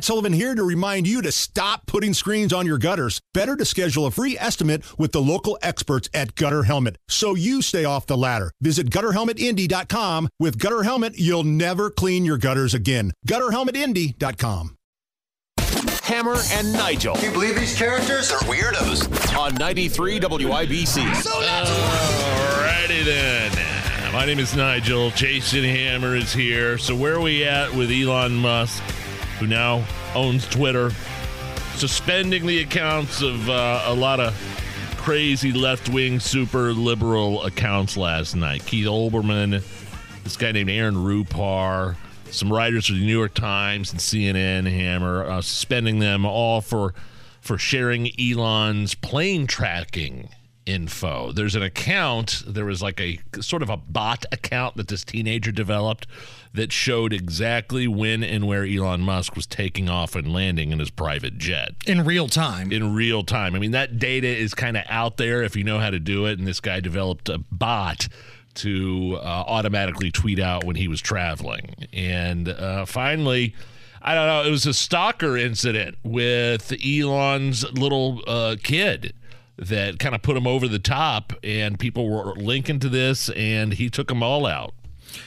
Matt Sullivan here to remind you to stop putting screens on your gutters. Better to schedule a free estimate with the local experts at Gutter Helmet so you stay off the ladder. Visit gutterhelmetindy.com. With Gutter Helmet, you'll never clean your gutters again. Gutterhelmetindy.com. Hammer and Nigel. Can you believe these characters are weirdos? On 93 WIBC. Alrighty then. My name is Nigel. Jason Hammer is here. So where are we at with Elon Musk, who now owns Twitter, suspending the accounts of uh, a lot of crazy left-wing, super liberal accounts last night? Keith Olbermann, this guy named Aaron Rupar, some writers for the New York Times and CNN, Hammer, uh, suspending them all for for sharing Elon's plane tracking info. There's an account, there was like a sort of a bot account that this teenager developed that showed exactly when and where Elon Musk was taking off and landing in his private jet in real time. in real time. I mean, that data is kind of out there if you know how to do it. And this guy developed a bot to uh, automatically tweet out when he was traveling. And uh, finally, I don't know, it was a stalker incident with Elon's little uh, kid that kind of put him over the top. And people were linking to this, and he took them all out.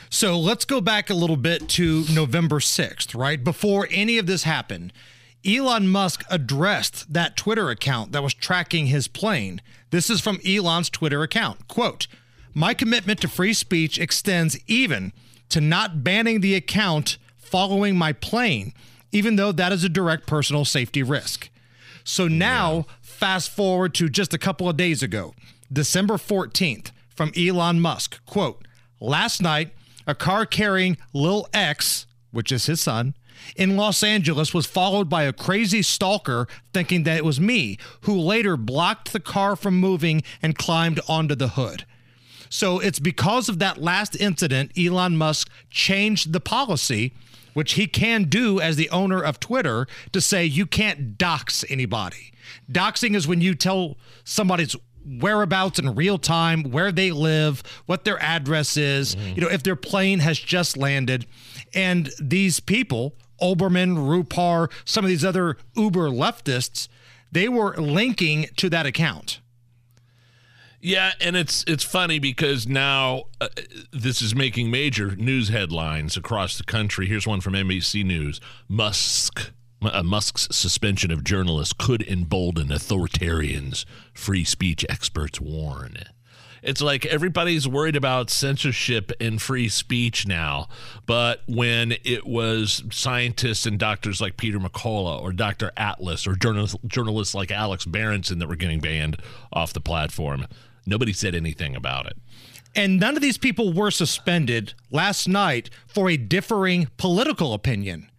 So let's go back a little bit to November 6th, right? Before any of this happened, Elon Musk addressed that Twitter account that was tracking his plane. This is from Elon's Twitter account. Quote, my commitment to free speech extends even to not banning the account following my plane, even though that is a direct personal safety risk. So now, fast forward to just a couple of days ago, December 14th, from Elon Musk. Quote, last night, a car carrying Lil X, which is his son, in Los Angeles was followed by a crazy stalker thinking that it was me, who later blocked the car from moving and climbed onto the hood. So it's because of that last incident, Elon Musk changed the policy, which he can do as the owner of Twitter, to say you can't dox anybody. Doxing is when you tell somebody's whereabouts in real time, where they live, what their address is, you know, if their plane has just landed. And these people, Olbermann, Rupar, some of these other uber leftists, they were linking to that account. Yeah, and it's it's funny because now uh, this is making major news headlines across the country. Here's one from NBC News: Musk. Uh, Musk's suspension of journalists could embolden authoritarians, free speech experts warn. It's like everybody's worried about censorship and free speech now, but when it was scientists and doctors like Peter McCullough or Dr. Atlas or journalists, journalists like Alex Berenson that were getting banned off the platform, nobody said anything about it. And none of these people were suspended last night for a differing political opinion.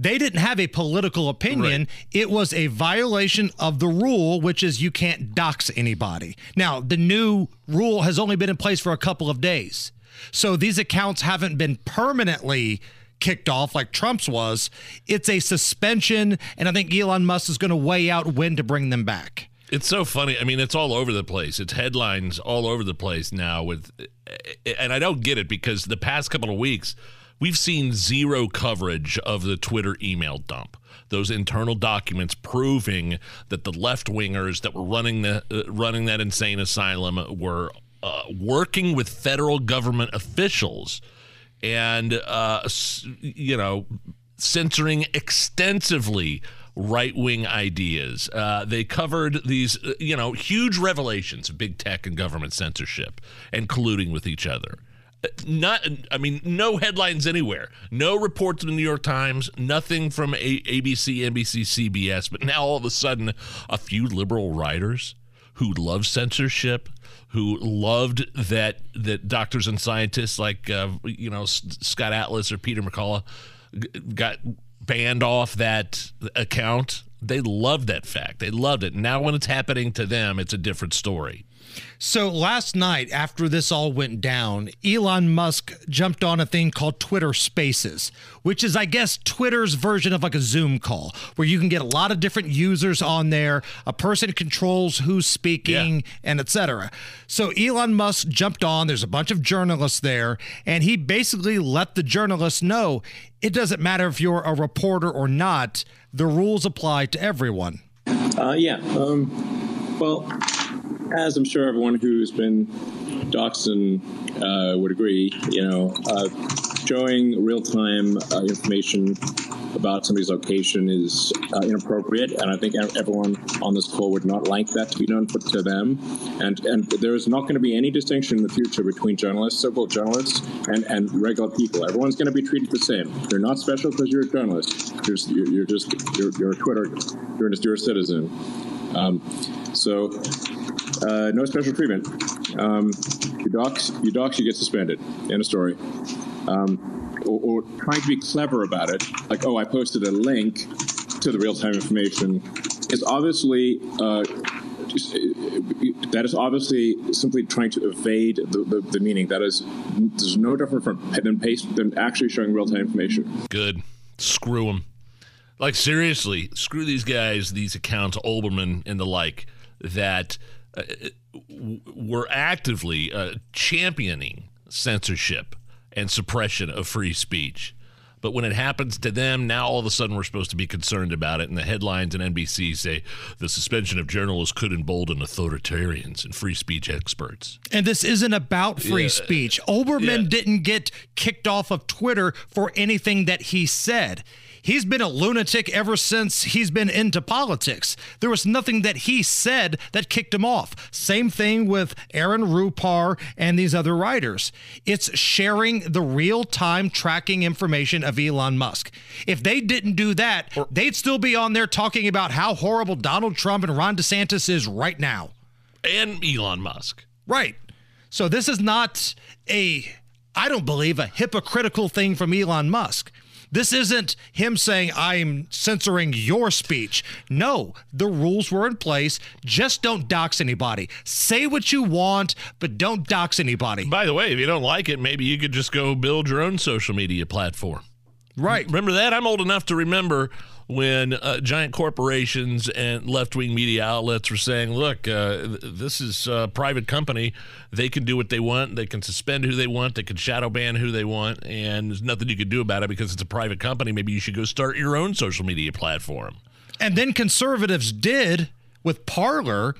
They didn't have a political opinion. Right. It was a violation of the rule, which is you can't dox anybody. Now, the new rule has only been in place for a couple of days. So these accounts haven't been permanently kicked off like Trump's was. It's a suspension, and I think Elon Musk is going to weigh out when to bring them back. It's so funny. I mean, it's all over the place. It's headlines all over the place now with and I don't get it because the past couple of weeks we've seen zero coverage of the Twitter email dump. Those internal documents proving that the left-wingers that were running the uh, running that insane asylum were uh, working with federal government officials and uh, you know censoring extensively right wing ideas. Uh, they covered these, uh, you know, huge revelations of big tech and government censorship and colluding with each other. Not, I mean, no headlines anywhere, no reports in the New York Times, nothing from a- ABC, NBC, CBS. But now all of a sudden, a few liberal writers who love censorship, who loved that that doctors and scientists like uh, you know S- Scott Atlas or Peter McCullough g- got banned off that account. They loved that fact. They loved it. Now when it's happening to them, it's a different story. So last night, after this all went down, Elon Musk jumped on a thing called Twitter Spaces, which is, I guess, Twitter's version of like a Zoom call, where you can get a lot of different users on there. A person controls who's speaking, Yeah. and etc. So Elon Musk jumped on. There's a bunch of journalists there, and he basically let the journalists know it doesn't matter if you're a reporter or not. The rules apply to everyone. Uh, yeah. Um, well, as I'm sure everyone who's been doxxed uh, would agree, you know, uh, showing real-time uh, information about somebody's location is uh, inappropriate, and I think everyone on this call would not like that to be done to them. And and there is not going to be any distinction in the future between journalists, so-called journalists, and, and regular people. Everyone's going to be treated the same. You're not special because you're a journalist. You're, you're just you're, you're a Twitter. You're just you're a citizen. Um, so uh, no special treatment. Um, you docs, you docs, you get suspended. End of story. Um, or, or trying to be clever about it, like oh, I posted a link to the real-time information, is obviously uh, just, uh, that is obviously simply trying to evade the, the, the meaning. That is, there's no different from than paste than actually showing real-time information. Good. Screw them. Like seriously, screw these guys, these accounts, Olbermann and the like, that uh, were actively uh, championing censorship and suppression of free speech. But when it happens to them, now all of a sudden we're supposed to be concerned about it. And the headlines and NBC say the suspension of journalists could embolden authoritarians and free speech experts. And this isn't about free Yeah. speech. Olbermann Yeah. didn't get kicked off of Twitter for anything that he said. He's been a lunatic ever since he's been into politics. There was nothing that he said that kicked him off. Same thing with Aaron Rupar and these other writers. It's sharing the real time tracking information of Elon Musk. If they didn't do that, they'd still be on there talking about how horrible Donald Trump and Ron DeSantis is right now. And Elon Musk. Right. So this is not a, I don't believe, a hypocritical thing from Elon Musk. This isn't him saying, I'm censoring your speech. No, the rules were in place. Just don't dox anybody. Say what you want, but don't dox anybody. By the way, if you don't like it, maybe you could just go build your own social media platform. Right. Remember that? I'm old enough to remember when uh, giant corporations and left wing media outlets were saying, look, uh, th- this is a private company. They can do what they want. They can suspend who they want. They can shadow ban who they want. And there's nothing you can do about it because it's a private company. Maybe you should go start your own social media platform. And then conservatives did with Parler,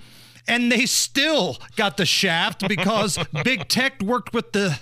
and they still got the shaft because big tech worked with the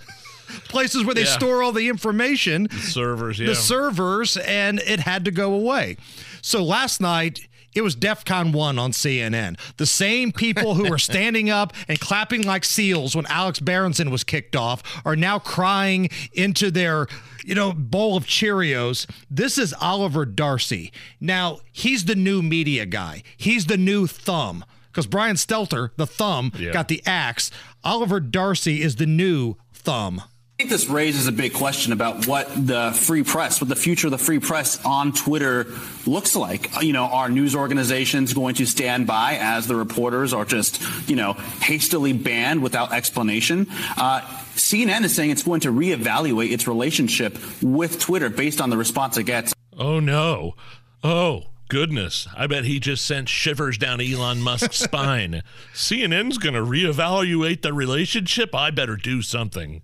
places where they Yeah. store all the information. The Servers, yeah. the servers and it had to go away. So last night it was DEFCON 1 on CNN. The same people who were standing up and clapping like seals when Alex Berenson was kicked off are now crying into their, you know, bowl of Cheerios. This is Oliver Darcy. Now, he's the new media guy. He's the new thumb because Brian Stelter, the thumb, Yeah. got the axe. Oliver Darcy is the new thumb. I think this raises a big question about what the free press, what the future of the free press on Twitter looks like. You know, are news organizations going to stand by as the reporters are just, you know, hastily banned without explanation? Uh, CNN is saying it's going to reevaluate its relationship with Twitter based on the response it gets. Oh, no. Oh, goodness. I bet he just sent shivers down Elon Musk's spine. CNN's going to reevaluate the relationship. I better do something.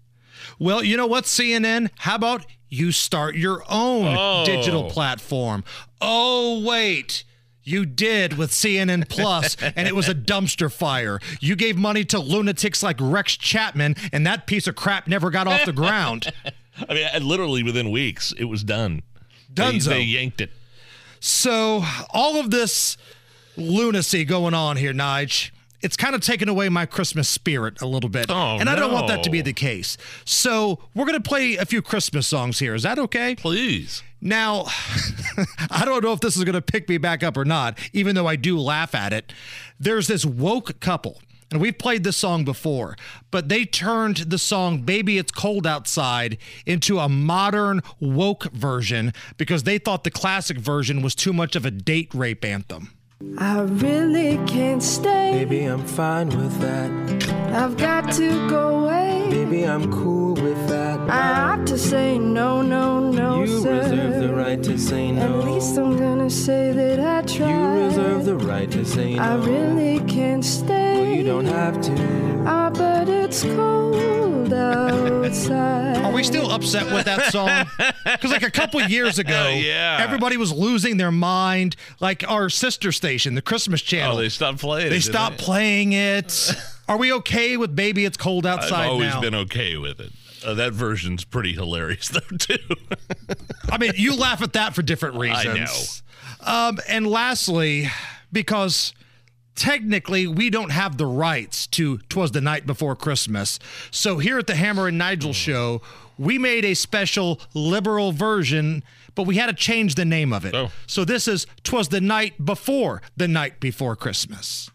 Well, you know what, CNN? How about you start your own Oh. digital platform? Oh, wait. You did with CNN Plus, and it was a dumpster fire. You gave money to lunatics like Rex Chapman, and that piece of crap never got off the ground. I mean, I- literally within weeks, it was done. They, they yanked it. So, all of this lunacy going on here, Nige, it's kind of taken away my Christmas spirit a little bit. Oh, and I don't want that to be the case. So, we're going to play a few Christmas songs here. Is that okay? Please. Now, I don't know if this is going to pick me back up or not, even though I do laugh at it. There's this woke couple, and we've played this song before, but they turned the song Baby It's Cold Outside into a modern woke version because they thought the classic version was too much of a date rape anthem. I really can't stay. Maybe I'm fine with that. I've got to go away. Maybe I'm cool with that. I ought to say no, no, no, you sir. reserve the right to say no. At least I'm gonna say that I tried. You reserve the right to say no. I really can't stay. Well, you don't have to. Ah, but it's cold. Are we still upset with that song? Because like a couple years ago, Yeah. everybody was losing their mind. Like our sister station, the Christmas Channel. Oh, they stopped playing. They it, didn't stopped playing it. Are we okay with "Baby It's Cold Outside" I've always now? been okay with it. Uh, that version's pretty hilarious though too. I mean, you laugh at that for different reasons. I know. Um, and lastly, because technically we don't have the rights to "Twas the Night Before Christmas," so here at the Hammer and Nigel hmm. show, we made a special liberal version. But we had to change the name of it. Oh. So this is "Twas the Night Before the Night Before Christmas."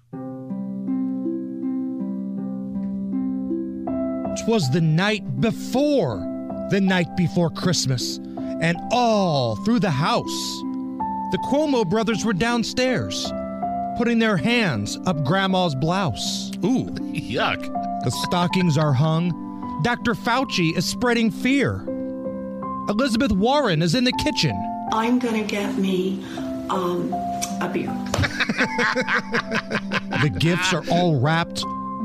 Twas the night before the night before Christmas, and all through the house, the Cuomo brothers were downstairs, putting their hands up Grandma's blouse. Ooh, Yuck. the stockings are hung. Dr. Fauci is spreading fear. Elizabeth Warren is in the kitchen. I'm gonna get me um, a beer. The gifts are all wrapped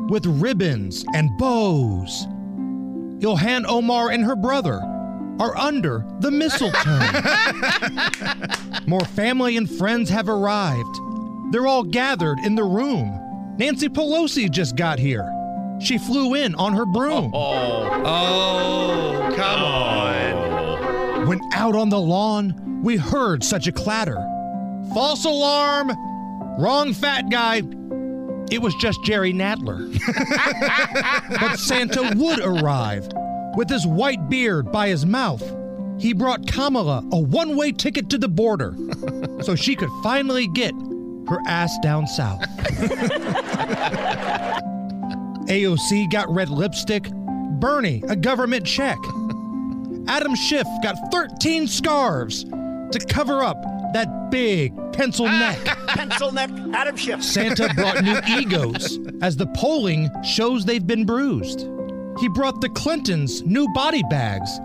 with ribbons and bows. Ilhan Omar and her brother are under the mistletoe. More family and friends have arrived. They're all gathered in the room. Nancy Pelosi just got here. She flew in on her broom. Oh, oh, come oh. on. When out on the lawn, we heard such a clatter. False alarm! Wrong fat guy. It was just Jerry Nadler. but Santa would arrive with his white beard by his mouth. He brought Kamala a one way ticket to the border so she could finally get her ass down south. AOC got red lipstick, Bernie a government check. Adam Schiff got 13 scarves to cover up that big pencil ah, neck. Pencil neck Adam Schiff. Santa brought new egos as the polling shows they've been bruised. He brought the Clintons new body bags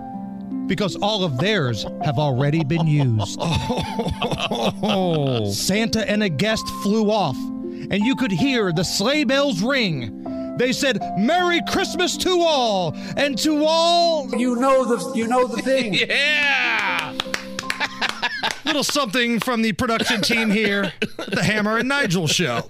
because all of theirs have already been used. Santa and a guest flew off, and you could hear the sleigh bells ring. They said, Merry Christmas to all, and to all. You know the you know the thing. Yeah. Little something from the production team here at the Hammer and Nigel show.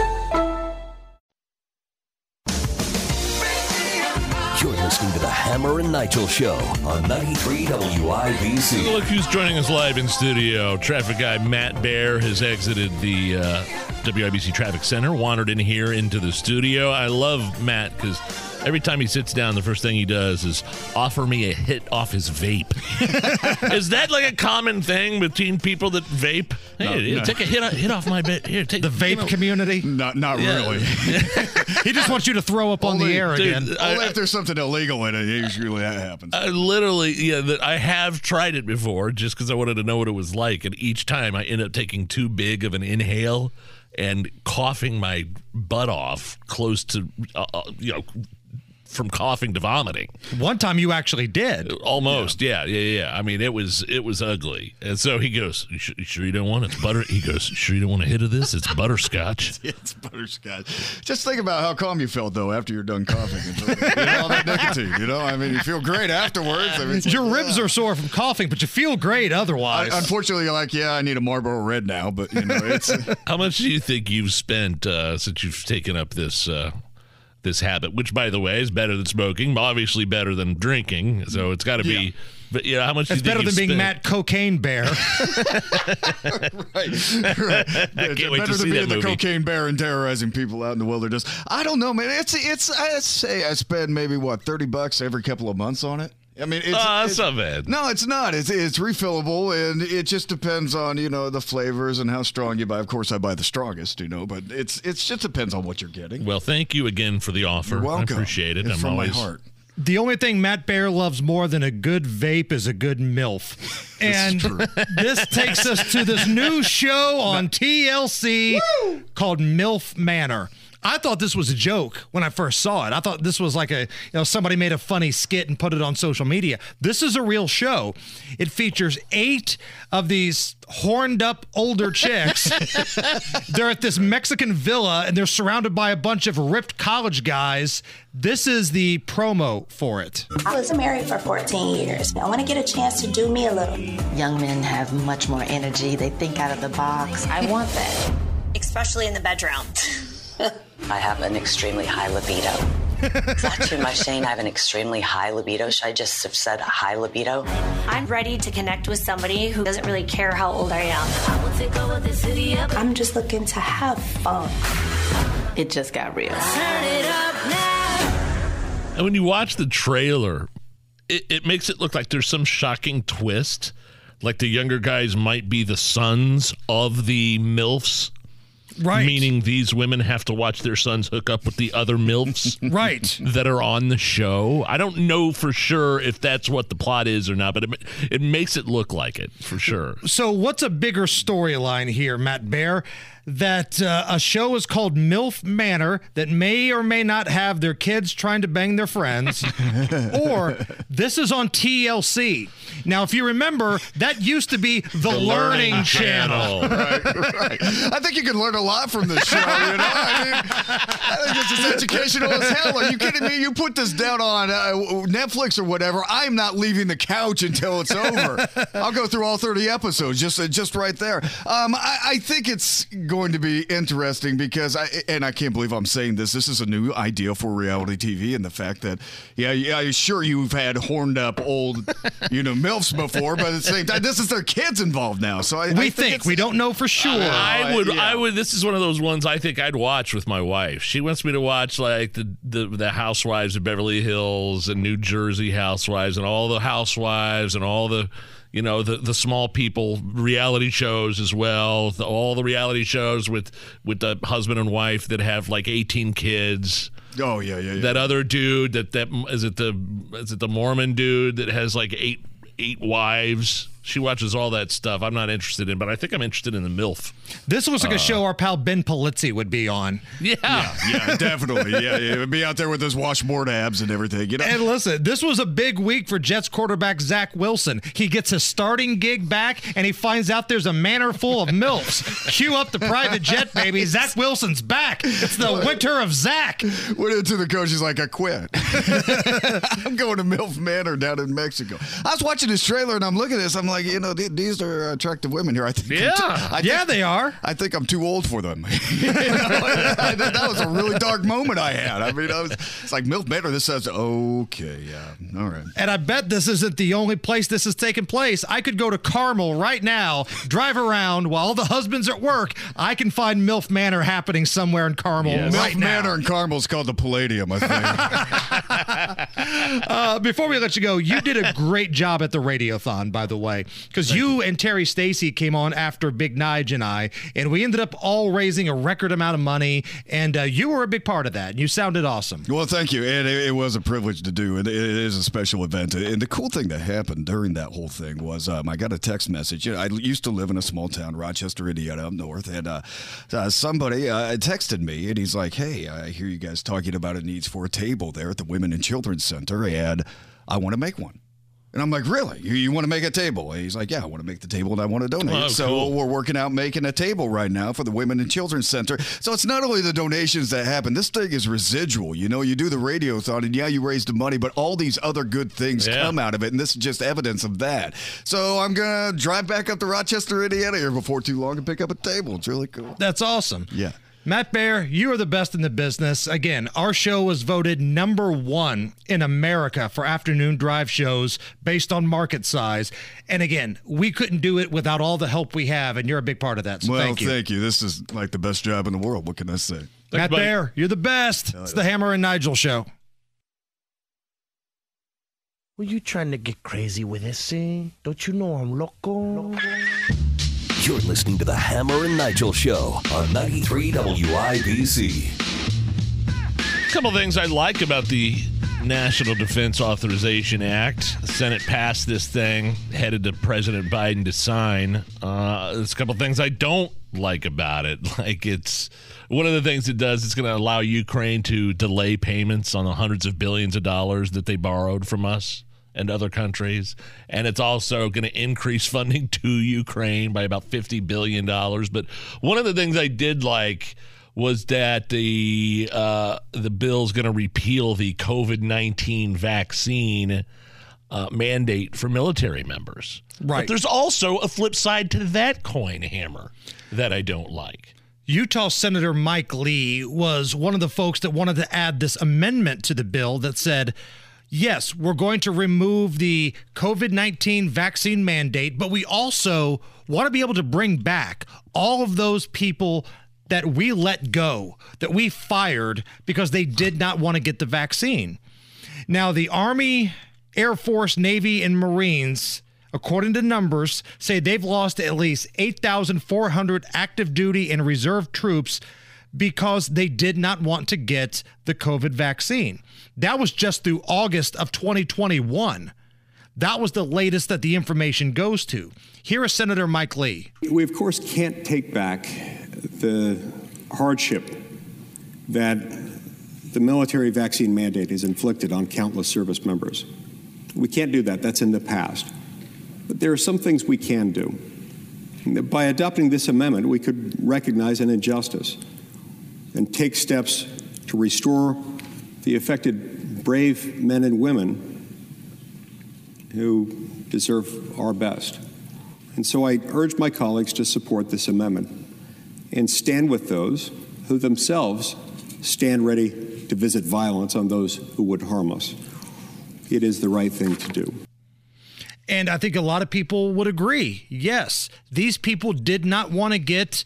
Listening to the Hammer and Nigel Show on 93 WIBC. Look who's joining us live in studio. Traffic guy Matt Bear has exited the uh, WIBC Traffic Center, wandered in here into the studio. I love Matt because every time he sits down, the first thing he does is offer me a hit off his vape. is that like a common thing between people that vape? Hey, No, here, no. take a hit, hit off my bit. Here, take The vape you know- community? Not, not Yeah. really. he just wants you to throw up on the air Dude, again. I- Only if there's something illegal in it, usually that happens. I literally, yeah, that I have tried it before just because I wanted to know what it was like, and each time I end up taking too big of an inhale and coughing my butt off close to, uh, uh, you know, from coughing to vomiting. One time you actually did. Almost, yeah, yeah, yeah. I mean, it was it was ugly. And so he goes, "You sure you, sure you don't want it? It's butter?" He goes, "Sure you don't want a hit of this? It's butterscotch." it's butterscotch. Just think about how calm you felt though after you're done coughing. you know, all that nicotine. You know, I mean, you feel great afterwards. I mean, Your like, ribs are sore from coughing, but you feel great otherwise. I- unfortunately, you're like, yeah, I need a Marlboro Red now, but you know, it's How much do you think you've spent uh, since you've taken up this uh, this habit? Which, by the way, is better than smoking. Obviously, better than drinking. So it's got to be. But you know, how much? It's better than being spent? Matt Cocaine Bear. right. right. I can't wait better to than see being that the movie. cocaine bear and terrorizing people out in the wilderness. I don't know, man. It's it's I say I spend maybe what thirty bucks every couple of months on it. I mean, it's, that's it's- not bad. No, it's not. It's it's refillable, and it just depends on you know the flavors and how strong you buy. Of course, I buy the strongest, you know, but it's it's just depends on what you're getting. Well, thank you again for the offer. You're welcome. I appreciate it. It's I'm from always, my heart. The only thing Matt Bear loves more than a good vape is a good MILF. And this takes us to this new show on TLC called MILF Manor. I thought this was a joke when I first saw it. I thought this was like a, you know, somebody made a funny skit and put it on social media. This is a real show. It features eight of these horned up older chicks. they're at this Mexican villa and they're surrounded by a bunch of ripped college guys. This is the promo for it. I was married for 14 years. I want to get a chance to do me a little. Young men have much more energy. They think out of the box. I want that. Especially in the bedroom. I have an extremely high libido. It's not too much saying I have an extremely high libido. Should I just have said high libido? I'm ready to connect with somebody who doesn't really care how old I am. I'm just looking to have fun. It just got real. And when you watch the trailer, it, it makes it look like there's some shocking twist. Like the younger guys might be the sons of the MILFs. Right. Meaning these women have to watch their sons hook up with the other MILFs. Right. That are on the show. I don't know for sure if that's what the plot is or not, but it, it makes it look like it for sure. So, what's a bigger storyline here, Matt Bear? That uh, a show is called MILF Manor that may or may not have their kids trying to bang their friends, or this is on TLC. Now, if you remember, that used to be the, Learning, Learning Channel. right, right. I think you can learn a lot from this show. You know, I mean, I think this is educational as hell. Are you kidding me? You put this down on uh, Netflix or whatever. I'm not leaving the couch until it's over. I'll go through all 30 episodes just uh, just right there. Um, I, I think it's going to be interesting because I and I can't believe I'm saying this. This is a new idea for reality TV, and the fact that yeah, yeah, sure you've had horned up old, you know, milfs before, but at the same time, this is their kids involved now. So I, We I think, it's- we don't know for sure. I would, yeah. I would. This is one of those ones I think I'd watch with my wife. She wants me to watch like the the, the Housewives of Beverly Hills and New Jersey Housewives and all the Housewives and all the, you know, the the small people reality shows as well. The, all the reality shows with with the husband and wife that have like eighteen kids. Oh yeah, yeah, yeah. That other dude that that is it the is it the Mormon dude that has like eight eight wives. She watches all that stuff. I'm not interested in, but I think I'm interested in the MILF. This was like Uh, a show our pal Ben Polizzi would be on. Yeah. yeah, definitely. Yeah, yeah. It would be out there with those washboard abs and everything. You know. And listen, this was a big week for Jets quarterback Zach Wilson. He gets his starting gig back, and he finds out there's a manor full of milfs. Cue up the private jet, baby. Zach Wilson's back. It's the winter of Zach. Went into the coach. He's like, I quit. I'm going to MILF Manor down in Mexico. I was watching this trailer and I'm looking at this. I'm like, you know, th- these are attractive women here. I think. Yeah. I Yeah, they are. I think I'm too old for them. You know, that, that was a really dark moment I had. I mean, I was. It's like MILF Manor. This says, okay, yeah, all right. And I bet this isn't the only place this is taking place. I could go to Carmel right now, drive around while all the husbands are at work. I can find MILF Manor happening somewhere in Carmel MILF right now. Manor in Carmel is called the Palladium, I think. uh, before we let you go, you did a great job at the radiothon, by the way, because you, and Terry Stacy came on after Big Nige and I, and we ended up all raising a record amount of money, and uh, you were a big part of that. And you sounded awesome. Well, thank you. And it, it was a privilege to do. And it is a special event. And the cool thing that happened during that whole thing was um, I got a text message. You know, I used to live in a small town, Rochester, Indiana, up north. And uh, uh, somebody uh, texted me and he's like, Hey, I hear you guys talking about a needs for a table there at the Women and Children's Center. And I want to make one. And I'm like, really? You, you want to make a table? And he's like, yeah, I want to make the table and I want to donate. Oh, so cool. we're working out making a table right now for the Women and Children's Center. So it's not only the donations that happen. This thing is residual. You know, you do the radiothon and yeah, you raise the money, but all these other good things Yeah. come out of it. And this is just evidence of that. So I'm going to drive back up to Rochester, Indiana here before too long and pick up a table. It's really cool. That's awesome. Yeah. Matt Bear, you are the best in the business. Again, our show was voted number one in America for afternoon drive shows based on market size. And again, we couldn't do it without all the help we have, and you're a big part of that. So well, thank you. This is like the best job in the world. What can I say? Matt Bear, you're the best. It's the Hammer and Nigel show. Were you trying to get crazy with this, eh? Don't you know I'm loco? You're listening to the Hammer and Nigel Show on 93 WIBC. A couple things I like about the National Defense Authorization Act. Senate passed this thing, headed to President Biden to sign. Uh, there's a couple things I don't like about it. Like it's one of the things it does. It's going to allow Ukraine to delay payments on the hundreds of billions of dollars that they borrowed from us and other countries, and it's also going to increase funding to Ukraine by about fifty billion dollars. But one of the things I did like was that the uh, the bill's going to repeal the COVID nineteen vaccine uh, mandate for military members. Right. But there's also a flip side to that coin hammer that I don't like. Utah Senator Mike Lee was one of the folks that wanted to add this amendment to the bill that said, yes, we're going to remove the COVID 19 vaccine mandate, but we also want to be able to bring back all of those people that we let go, that we fired because they did not want to get the vaccine. Now, the Army, Air Force, Navy, and Marines, according to numbers, say they've lost at least 8,400 active duty and reserve troops because they did not want to get the COVID vaccine. That was just through August of 2021. That was the latest that the information goes to. Here is Senator Mike Lee. We, of course, can't take back the hardship that the military vaccine mandate has inflicted on countless service members. We can't do that. That's in the past. But there are some things we can do. By adopting this amendment, we could recognize an injustice and take steps to restore the affected brave men and women who deserve our best. And so I urge my colleagues to support this amendment and stand with those who themselves stand ready to visit violence on those who would harm us. It is the right thing to do. And I think a lot of people would agree. Yes, these people did not want to get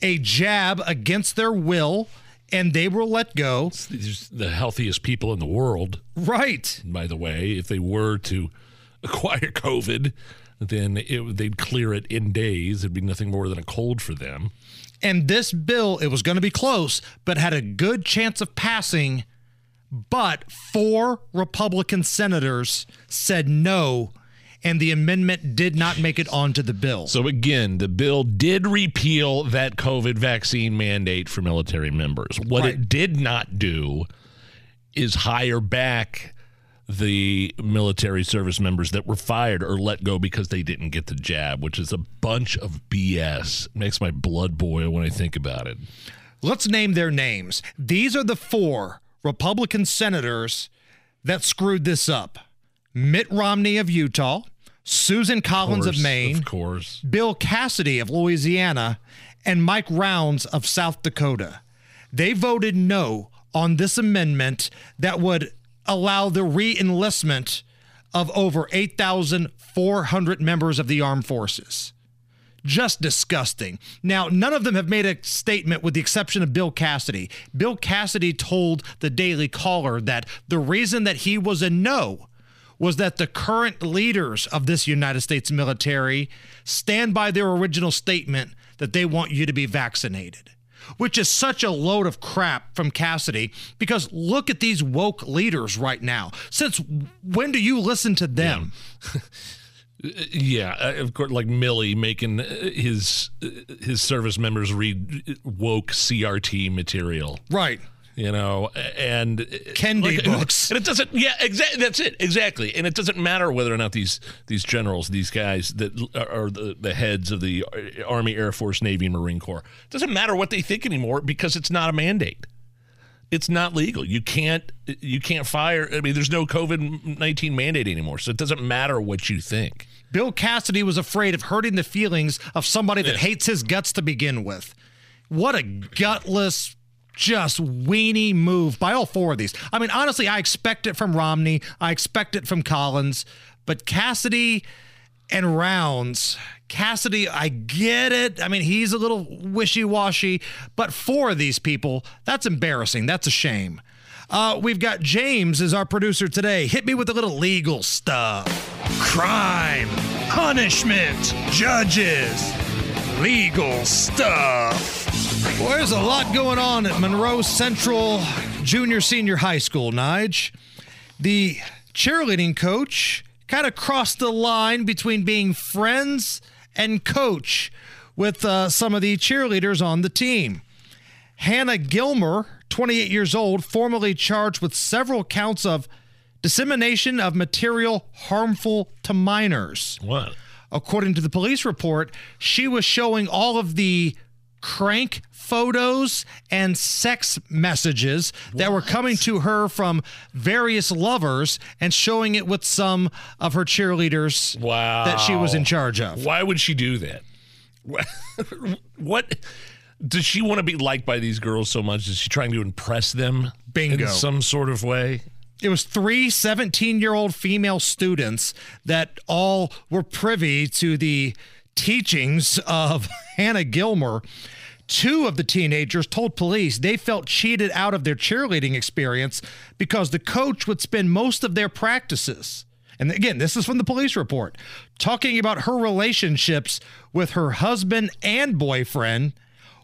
a jab against their will and they were let go. These the healthiest people in the world. Right. By the way, if they were to acquire COVID, then it, they'd clear it in days. It'd be nothing more than a cold for them. And this bill, it was going to be close, but had a good chance of passing. But four Republican senators said no, and the amendment did not make it onto the bill. So, again, the bill did repeal that COVID vaccine mandate for military members. What Right. it did not do is hire back the military service members that were fired or let go because they didn't get the jab, which is a bunch of BS. makes my blood boil when I think about it. Let's name their names. These are the four Republican senators that screwed this up Mitt Romney of Utah, Susan Collins of, course, Maine, of course. Bill Cassidy of Louisiana, and Mike Rounds of South Dakota. They voted no on this amendment that would allow the re enlistment of over 8,400 members of the armed forces. just disgusting. Now, none of them have made a statement with the exception of Bill Cassidy. Bill Cassidy told the Daily Caller that the reason that he was a no was that the current leaders of this United States military stand by their original statement that they want you to be vaccinated. Which is such a load of crap from Cassidy because look at these woke leaders right now. Since when do you listen to them? Yeah, uh, of course, like Milley making uh, his uh, his service members read woke CRT material. Right. You know, and Kendi books. and it doesn't. Yeah, exactly. That's it. Exactly, and it doesn't matter whether or not these these generals, these guys that are the, the heads of the Army, Air Force, Navy, and Marine Corps, it doesn't matter what they think anymore because it's not a mandate. It's not legal. You can't you can't fire. I mean, there's no COVID nineteen mandate anymore, so it doesn't matter what you think. Bill Cassidy was afraid of hurting the feelings of somebody that hates his guts to begin with. What a gutless, just weenie move by all four of these. I mean, honestly, I expect it from Romney. I expect it from Collins, but Cassidy and Rounds. Cassidy, I get it. I mean, he's a little wishy washy, but four of these people, that's embarrassing. That's a shame. Uh, we've got James as our producer today. Hit me with a little legal stuff. Crime, punishment, judges, legal stuff. Well, there's a lot going on at Monroe Central Junior Senior High School, Nige. The cheerleading coach kind of crossed the line between being friends and coach with uh, some of the cheerleaders on the team. Hannah Gilmer, 28 years old, formally charged with several counts of dissemination of material harmful to minors. What? According to the police report, she was showing all of the crank photos and sex messages that were coming to her from various lovers and showing it with some of her cheerleaders wow. that she was in charge of. Why would she do that? what does she want to be liked by these girls so much? Is she trying to impress them Bingo. in some sort of way? It was three 17 year old female students that all were privy to the teachings of Hannah Gilmer. Two of the teenagers told police they felt cheated out of their cheerleading experience because the coach would spend most of their practices. And again, this is from the police report, talking about her relationships with her husband and boyfriend.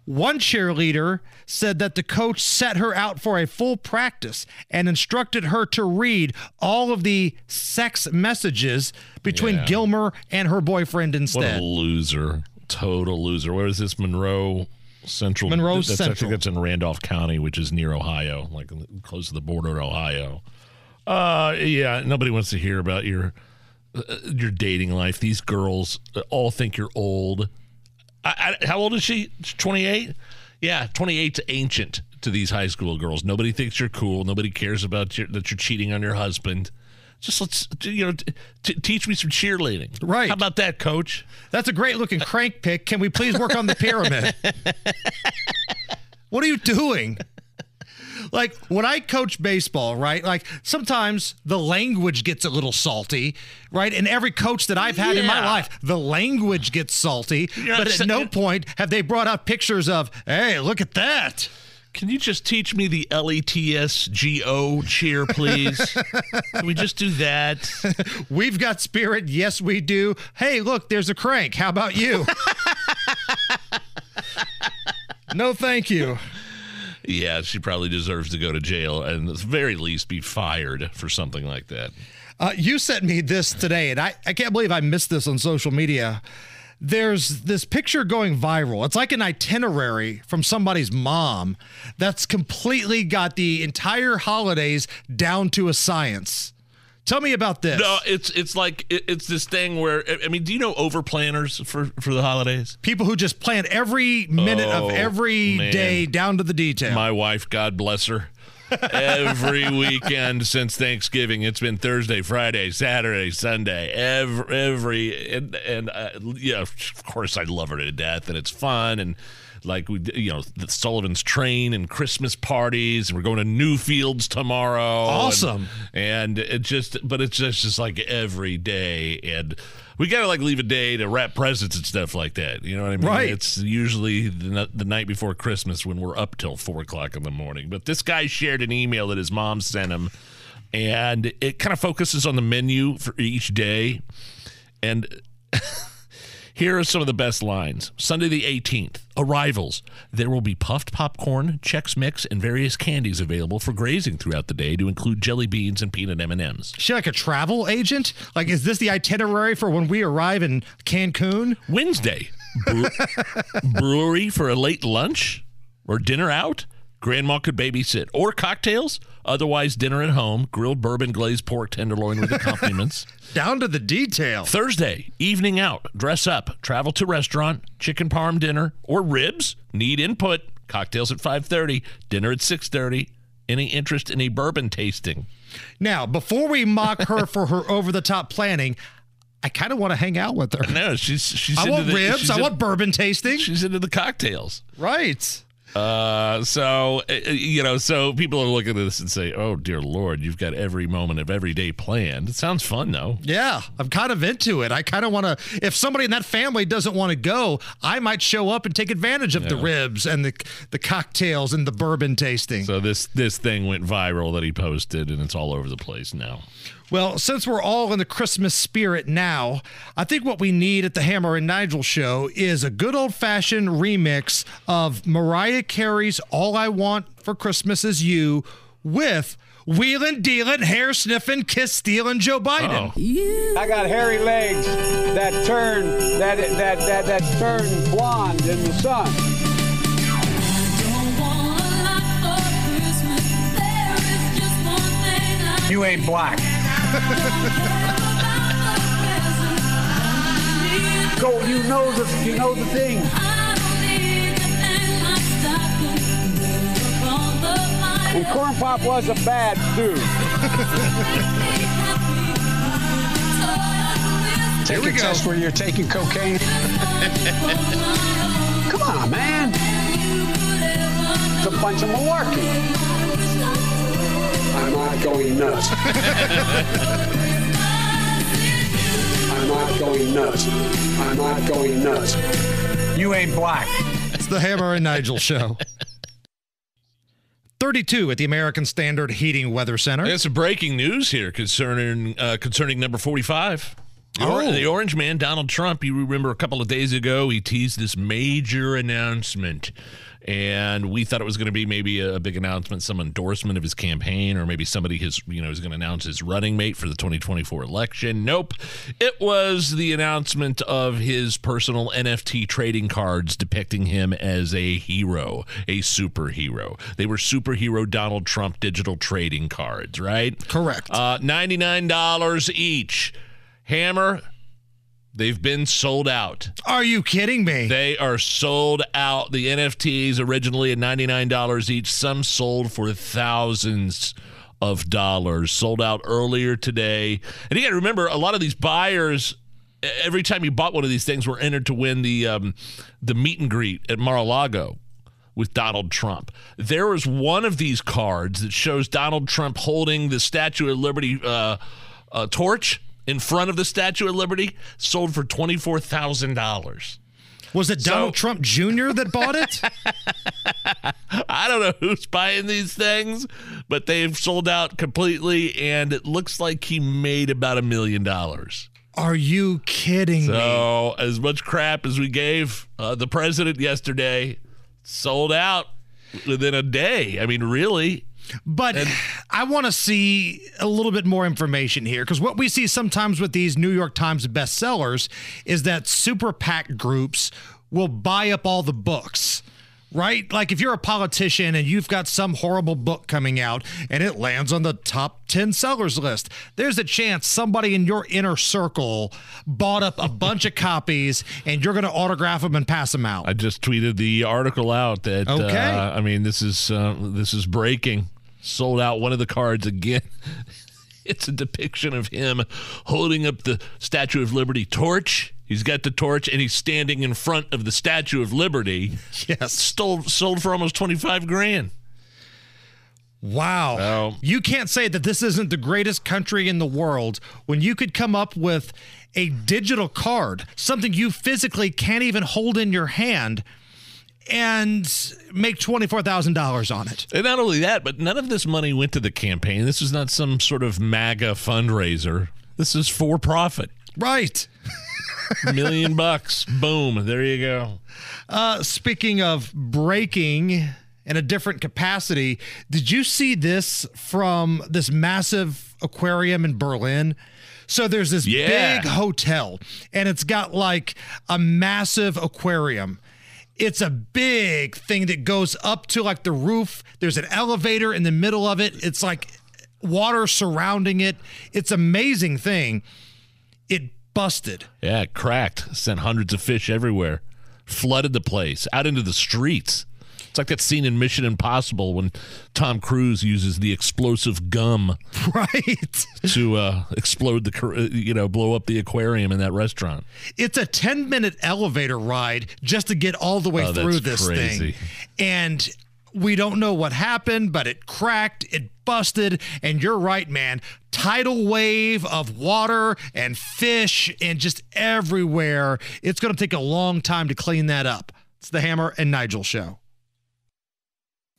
One cheerleader said that the coach set her out for a full practice and instructed her to read all of the sex messages between Yeah. Gilmer and her boyfriend instead. What a loser. Total loser. Where is this? Monroe Central. Monroe that's, I Central. think that's in Randolph County, which is near Ohio, like close to the border of Ohio. Uh, yeah, nobody wants to hear about your uh, your dating life. These girls uh, all think you're old. I, I, how old is she? Twenty eight. Yeah, twenty eight's ancient to these high school girls. Nobody thinks you're cool. Nobody cares about your, that you're cheating on your husband. Just let's you know t- t- teach me some cheerleading. Right. How about that, coach? That's a great looking crank pick. Can we please work on the pyramid? what are you doing? Like when I coach baseball, right? Like sometimes the language gets a little salty, right? And every coach that I've had in my life, the language gets salty. You're but at no point have they brought up pictures of, hey, look at that. Can you just teach me the L E T S G O cheer, please? Can we just do that? We've got spirit. Yes, we do. Hey, look, there's a crank. How about you? no, thank you. Yeah, she probably deserves to go to jail and at the very least be fired for something like that. Uh, you sent me this today, and I, I can't believe I missed this on social media. There's this picture going viral. It's like an itinerary from somebody's mom that's completely got the entire holidays down to a science. Tell me about this. No, it's it's like it, it's this thing where I mean, do you know over planners for for the holidays? People who just plan every minute Oh, of every man. day down to the detail. My wife, God bless her. every weekend since Thanksgiving, it's been Thursday, Friday, Saturday, Sunday. Every every and and uh, yeah, of course I love her to death, and it's fun and like we, you know, the Sullivan's Train and Christmas parties, and we're going to Newfields tomorrow. Awesome. And, and it just, but it's just, just like every day, and we gotta like leave a day to wrap presents and stuff like that. You know what I mean? Right. It's usually the, the night before Christmas when we're up till four o'clock in the morning. But this guy shared an email that his mom sent him, and it kind of focuses on the menu for each day, and. Here are some of the best lines. Sunday the 18th, arrivals. There will be puffed popcorn, Chex Mix, and various candies available for grazing throughout the day to include jelly beans and peanut M&Ms. Is she like a travel agent? Like, is this the itinerary for when we arrive in Cancun? Wednesday, bre- brewery for a late lunch or dinner out. Grandma could babysit or cocktails. Otherwise, dinner at home. Grilled bourbon glazed pork tenderloin with accompaniments. Down to the detail. Thursday, evening out. Dress up. Travel to restaurant. Chicken parm dinner or ribs. Need input. Cocktails at 5:30. Dinner at 6:30. Any interest in a bourbon tasting? Now, before we mock her for her over the top planning, I kind of want to hang out with her. No, she's she's. I into want the- ribs. I in- want bourbon tasting. She's into the cocktails. Right. Uh, so uh, you know, so people are looking at this and say, "Oh dear Lord, you've got every moment of every day planned." It sounds fun though. Yeah, I'm kind of into it. I kind of want to. If somebody in that family doesn't want to go, I might show up and take advantage of the ribs and the the cocktails and the bourbon tasting. So this this thing went viral that he posted, and it's all over the place now. Well, since we're all in the Christmas spirit now, I think what we need at the Hammer and Nigel show is a good old fashioned remix of Mariah Carey's All I Want for Christmas Is You with wheelin' dealin', hair sniffing, kiss stealing Joe Biden. I got hairy legs that turn that that that that turn blonde in the sun. You ain't black. Go, you know the you know the thing. And Corn Pop was a bad dude. Take we a go. test where you're taking cocaine. Come on, man. It's a bunch of malarkey. I'm not going nuts. I'm not going nuts. I'm not going nuts. You ain't black. It's the Hammer and Nigel show. 32 at the American Standard Heating Weather Center. I got some breaking news here concerning uh, concerning number forty-five. Oh. the Orange Man, Donald Trump. You remember a couple of days ago, he teased this major announcement, and we thought it was going to be maybe a big announcement, some endorsement of his campaign, or maybe somebody his you know is going to announce his running mate for the 2024 election. Nope, it was the announcement of his personal NFT trading cards depicting him as a hero, a superhero. They were superhero Donald Trump digital trading cards, right? Correct. Uh, $99 each. Hammer, they've been sold out. Are you kidding me? They are sold out. The NFTs originally at $99 each, some sold for thousands of dollars. Sold out earlier today. And you got to remember, a lot of these buyers. Every time you bought one of these things, were entered to win the um, the meet and greet at Mar-a-Lago with Donald Trump. There was one of these cards that shows Donald Trump holding the Statue of Liberty uh, uh, torch in front of the Statue of Liberty, sold for twenty four thousand dollars. Was it Donald Trump Jr. that bought it? I don't know who's buying these things, but they've sold out completely, and it looks like he made about a million dollars. Are you kidding me? So, as much crap as we gave uh, the president yesterday, sold out within a day. I mean, really. But I want to see a little bit more information here because what we see sometimes with these New York Times bestsellers is that super PAC groups will buy up all the books. Right? Like if you're a politician and you've got some horrible book coming out and it lands on the top 10 sellers list, there's a chance somebody in your inner circle bought up a bunch of copies and you're going to autograph them and pass them out. I just tweeted the article out that Okay. uh, I mean this is uh, this is breaking. Sold out one of the cards again. It's a depiction of him holding up the Statue of Liberty torch He's got the torch and he's standing in front of the Statue of Liberty. Yes. Stole, sold for almost 25 grand. Wow. You can't say that this isn't the greatest country in the world when you could come up with a digital card, something you physically can't even hold in your hand, and make $24,000 on it. And not only that, but none of this money went to the campaign. This is not some sort of MAGA fundraiser. This is for profit. Right. Million bucks. Boom. There you go. Uh, speaking of breaking in a different capacity, did you see this from this massive aquarium in Berlin? So there's this Yeah. big hotel, and it's got like a massive aquarium. It's a big thing that goes up to like the roof. There's an elevator in the middle of it. It's like water surrounding it. It's amazing thing. It busted. Yeah, it cracked. Sent hundreds of fish everywhere. Flooded the place out into the streets. It's like that scene in Mission Impossible when Tom Cruise uses the explosive gum Right. to uh, explode the, you know, blow up the aquarium in that restaurant. It's a 10 minute elevator ride just to get all the way Oh, through this crazy. thing. And we don't know what happened, but it cracked, it busted, and you're right, man. Tidal wave of water and fish and just everywhere. It's going to take a long time to clean that up. It's the Hammer and Nigel show.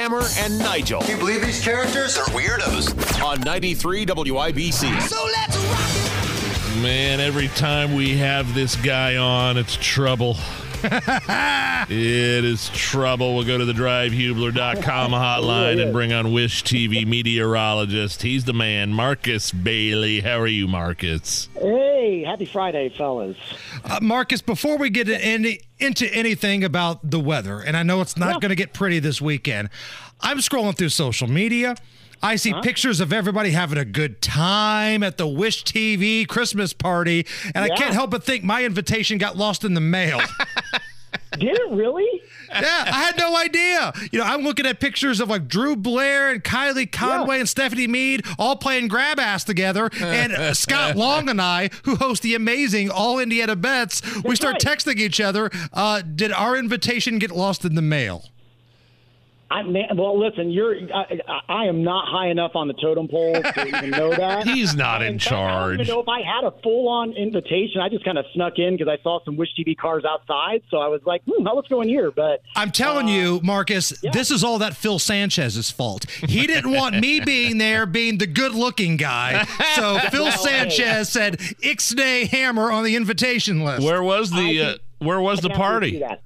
Hammer and Nigel. Can you believe these characters are weirdos? On 93 WIBC. So let's rock Man, every time we have this guy on, it's trouble. it is trouble. We'll go to the drivehubler.com hotline and bring on Wish TV meteorologist. He's the man, Marcus Bailey. How are you, Marcus? Hey, happy Friday, fellas. Uh, Marcus, before we get any, into anything about the weather, and I know it's not going to get pretty this weekend, I'm scrolling through social media. I see pictures of everybody having a good time at the Wish TV Christmas party, and I can't help but think my invitation got lost in the mail. Did it really? yeah, I had no idea. You know, I'm looking at pictures of like Drew Blair and Kylie Conway and Stephanie Mead all playing grab ass together, and Scott Long and I, who host the amazing All Indiana Bets, we start texting each other. Uh, did our invitation get lost in the mail? I man, well, listen, you're. I, I- I am not high enough on the totem pole to even know that. He's not in fact, I don't charge. even know if I had a full-on invitation. I just kind of snuck in because I saw some Wish TV cars outside, so I was like, "Hmm, let's go in here." But I'm telling you, Marcus, this is all that Phil Sanchez's fault. He didn't want me being there, being the good looking guy. So Phil Well, hey. Sanchez said Ixnay Hammer on the invitation list. Where was the uh, where was the can absolutely party?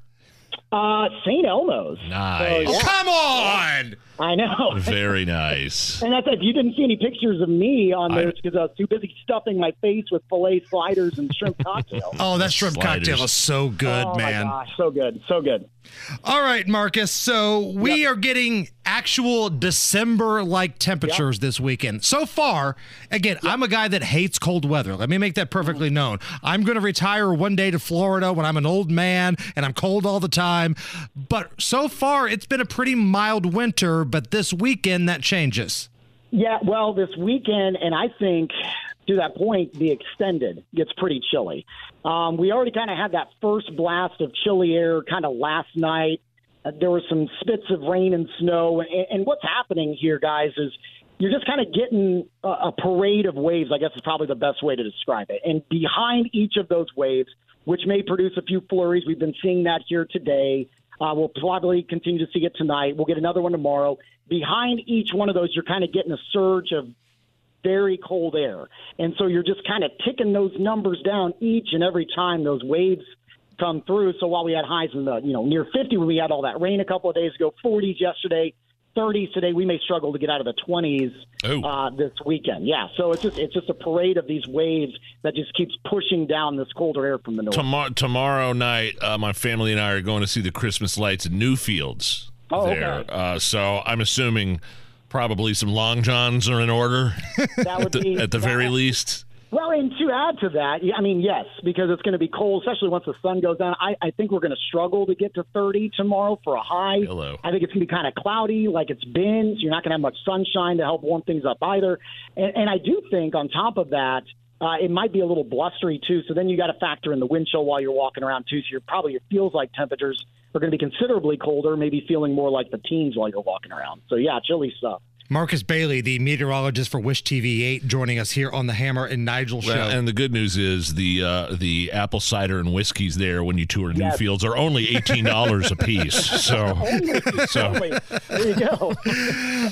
See that. Uh, St. Elmo's. Nice. So, yeah. Oh, come on! I know. Very nice. And that's if you didn't see any pictures of me on there because I was too busy stuffing my face with filet sliders and shrimp cocktails. Oh, that shrimp Sliders. cocktail is so good, oh man. my gosh, so good, so good. All right, Marcus. So we are getting actual December like temperatures this weekend. So far, again, I'm a guy that hates cold weather. Let me make that perfectly mm-hmm. known. I'm going to retire one day to Florida when I'm an old man and I'm cold all the time. But so far, it's been a pretty mild winter, but this weekend that changes. Yeah, well, this weekend, and I think to that point, the extended gets pretty chilly. Um, we already kind of had that first blast of chilly air kind of last night. Uh, there were some spits of rain and snow, and, and what's happening here, guys, is you're just kind of getting a, a parade of waves. I guess is probably the best way to describe it. And behind each of those waves, which may produce a few flurries, we've been seeing that here today. Uh, we'll probably continue to see it tonight. We'll get another one tomorrow. Behind each one of those, you're kind of getting a surge of very cold air. And so you're just kind of ticking those numbers down each and every time those waves come through. So while we had highs in the, you know, near 50 when we had all that rain a couple of days ago, 40s yesterday, 30s today, we may struggle to get out of the 20s uh, this weekend. Yeah, so it's just it's just a parade of these waves that just keeps pushing down this colder air from the north. Tomorrow, tomorrow night, uh, my family and I are going to see the Christmas lights at Newfields. Oh, there. okay. Uh, so I'm assuming probably some long johns are in order. That would at the, be at the very least. Well, and to add to that, I mean, yes, because it's going to be cold, especially once the sun goes down. I, I think we're going to struggle to get to 30 tomorrow for a high. Hello. I think it's going to be kind of cloudy, like it's been. So you're not going to have much sunshine to help warm things up either. And, and I do think, on top of that, uh, it might be a little blustery too. So then you got to factor in the wind chill while you're walking around too. So you're probably it feels like temperatures are going to be considerably colder, maybe feeling more like the teens while you're walking around. So yeah, chilly stuff. Marcus Bailey, the meteorologist for Wish TV 8, joining us here on the Hammer and Nigel show. Well, and the good news is the uh, the apple cider and whiskeys there when you tour Yes. Newfields are only eighteen dollars a piece. So, so There you go.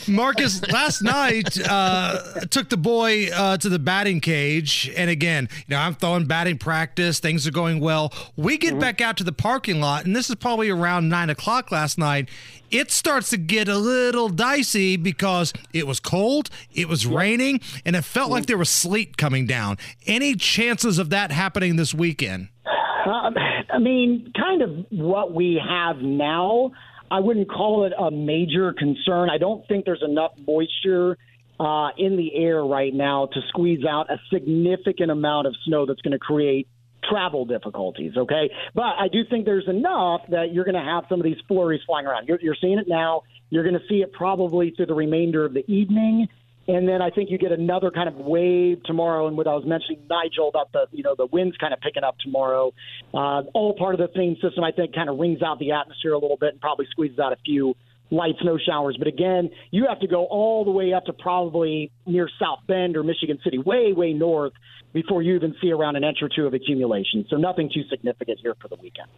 Marcus, last night uh, took the boy uh, to the batting cage, and again, you know, I'm throwing batting practice. Things are going well. We get back out to the parking lot, and this is probably around nine o'clock last night. It starts to get a little dicey because it was cold, it was raining, and it felt like there was sleet coming down. Any chances of that happening this weekend? Um, I mean, kind of what we have now. I wouldn't call it a major concern. I don't think there's enough moisture uh, in the air right now to squeeze out a significant amount of snow that's going to create travel difficulties. Okay, but I do think there's enough that you're going to have some of these flurries flying around. You're, you're seeing it now. You're going to see it probably through the remainder of the evening. And then I think you get another kind of wave tomorrow. And what I was mentioning, Nigel, about the you know the winds kind of picking up tomorrow, uh, all part of the theme system. I think kind of wrings out the atmosphere a little bit and probably squeezes out a few light snow showers. But again, you have to go all the way up to probably near South Bend or Michigan City, way way north, before you even see around an inch or two of accumulation. So nothing too significant here for the weekend.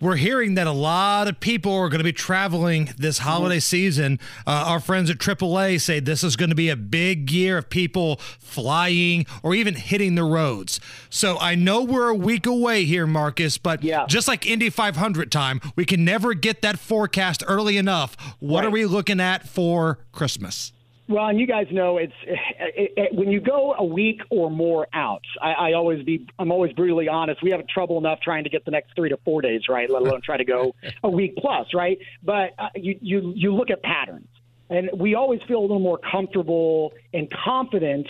We're hearing that a lot of people are going to be traveling this holiday season. Uh, our friends at AAA say this is going to be a big year of people flying or even hitting the roads. So I know we're a week away here, Marcus, but yeah. just like Indy 500 time, we can never get that forecast early enough. What are we looking at for Christmas? Well, and you guys know it's it, it, when you go a week or more out. I, I always be I'm always brutally honest. We have trouble enough trying to get the next three to four days right, let alone try to go a week plus, right? But uh, you you you look at patterns, and we always feel a little more comfortable and confident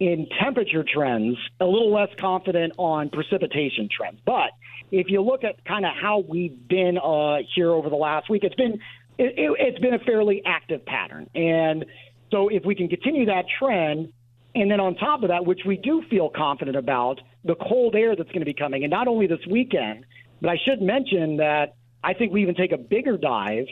in temperature trends, a little less confident on precipitation trends. But if you look at kind of how we've been uh, here over the last week, it's been it, it's been a fairly active pattern, and so if we can continue that trend, and then on top of that, which we do feel confident about, the cold air that's going to be coming, and not only this weekend, but I should mention that I think we even take a bigger dive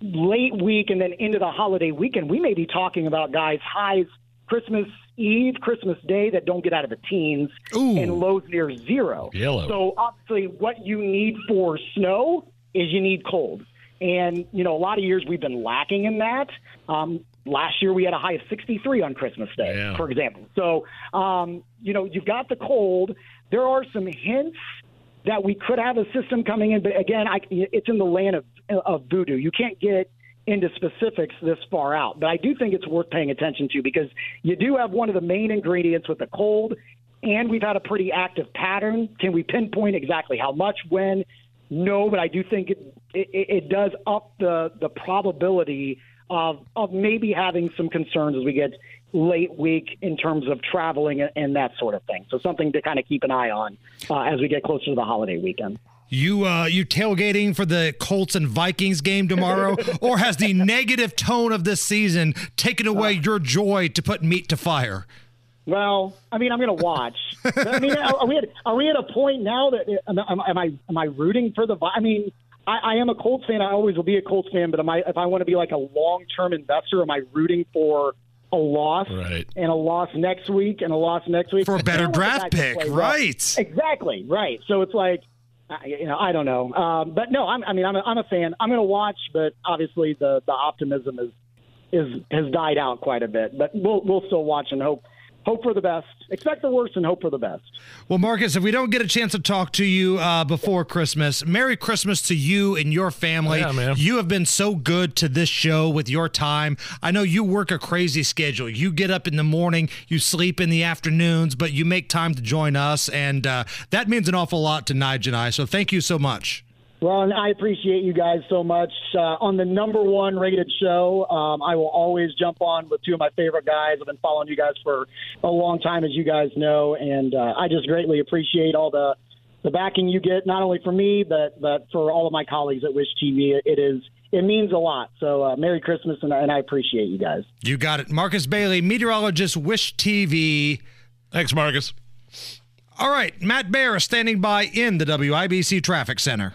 late week and then into the holiday weekend. We may be talking about guys highs Christmas Eve, Christmas Day that don't get out of the teens, and lows near zero. Yellow. So obviously, what you need for snow is you need cold. And, you know, a lot of years we've been lacking in that. Um, last year we had a high of 63 on Christmas Day, Yeah. for example. So, um, you know, you've got the cold. There are some hints that we could have a system coming in, but again, I, it's in the land of, of voodoo. You can't get into specifics this far out, but I do think it's worth paying attention to because you do have one of the main ingredients with the cold, and we've had a pretty active pattern. Can we pinpoint exactly how much, when? No, but I do think it, it, it does up the the probability of of maybe having some concerns as we get late week in terms of traveling and, and that sort of thing. So something to kind of keep an eye on uh, as we get closer to the holiday weekend. You uh, you tailgating for the Colts and Vikings game tomorrow, or has the negative tone of this season taken away your joy to put meat to fire? Well, I mean, I'm going to watch. I mean, are we at, are we at a point now that am, am, am I am I rooting for the? I mean, I, I am a Colts fan. I always will be a Colts fan. But am I if I want to be like a long term investor, am I rooting for a loss Right. and a loss next week and a loss next week For a better I want the draft pick, play right. Exactly right. So it's like. I- you know, I don't know. Um, but no, I'm, I mean, I'm a, I'm a fan. I'm going to watch, but obviously the the optimism is is has died out quite a bit. But we'll we'll still watch and hope hope for the best. Expect the worst and hope for the best. Well, Marcus, if we don't get a chance to talk to you uh, before Christmas, Merry Christmas to you and your family. Yeah, man. You have been so good to this show with your time. I know you work a crazy schedule. You get up in the morning, you sleep in the afternoons, but you make time to join us, and uh, that means an awful lot to Nigel and I. So thank you so much. Well, I appreciate you guys so much. Uh, on the number one rated show, um, I will always jump on with two of my favorite guys. I've been following you guys for a long time, as you guys know, and uh, I just greatly appreciate all the the backing you get, not only for me, but but for all of my colleagues at Wish TV. It is it means a lot. So, uh, Merry Christmas, and, and I appreciate you guys. You got it. Marcus Bailey, meteorologist, Wish TV. Thanks, Marcus. All right, Matt Bear is standing by in the WIBC Traffic Center.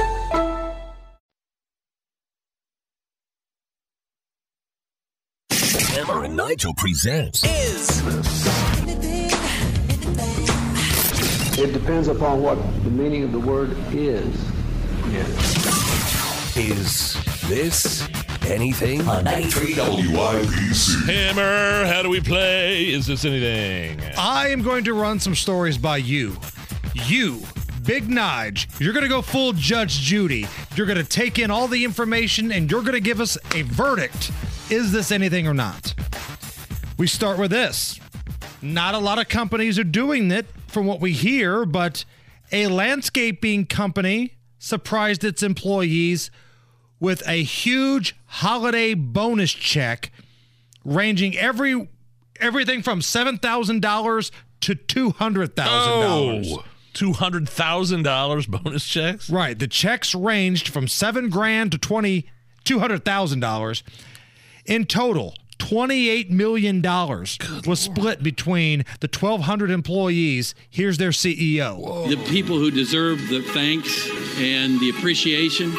Hammer and Nigel presents Is It depends upon what the meaning of the word is. Is this anything? On 93 WIBC. Hammer, how do we play? Is this anything? I am going to run some stories by you. You, Big Nige, you're going to go full Judge Judy. You're going to take in all the information and you're going to give us a verdict. Is this anything or not? We start with this. Not a lot of companies are doing it from what we hear, but a landscaping company surprised its employees with a huge holiday bonus check ranging every everything from $7,000 to $200,000. Oh, $200,000 bonus checks? Right. The checks ranged from seven grand to twenty two hundred thousand dollars. In total, twenty-eight million dollars was split between the twelve hundred employees. Here's their CEO. The people who deserve the thanks and the appreciation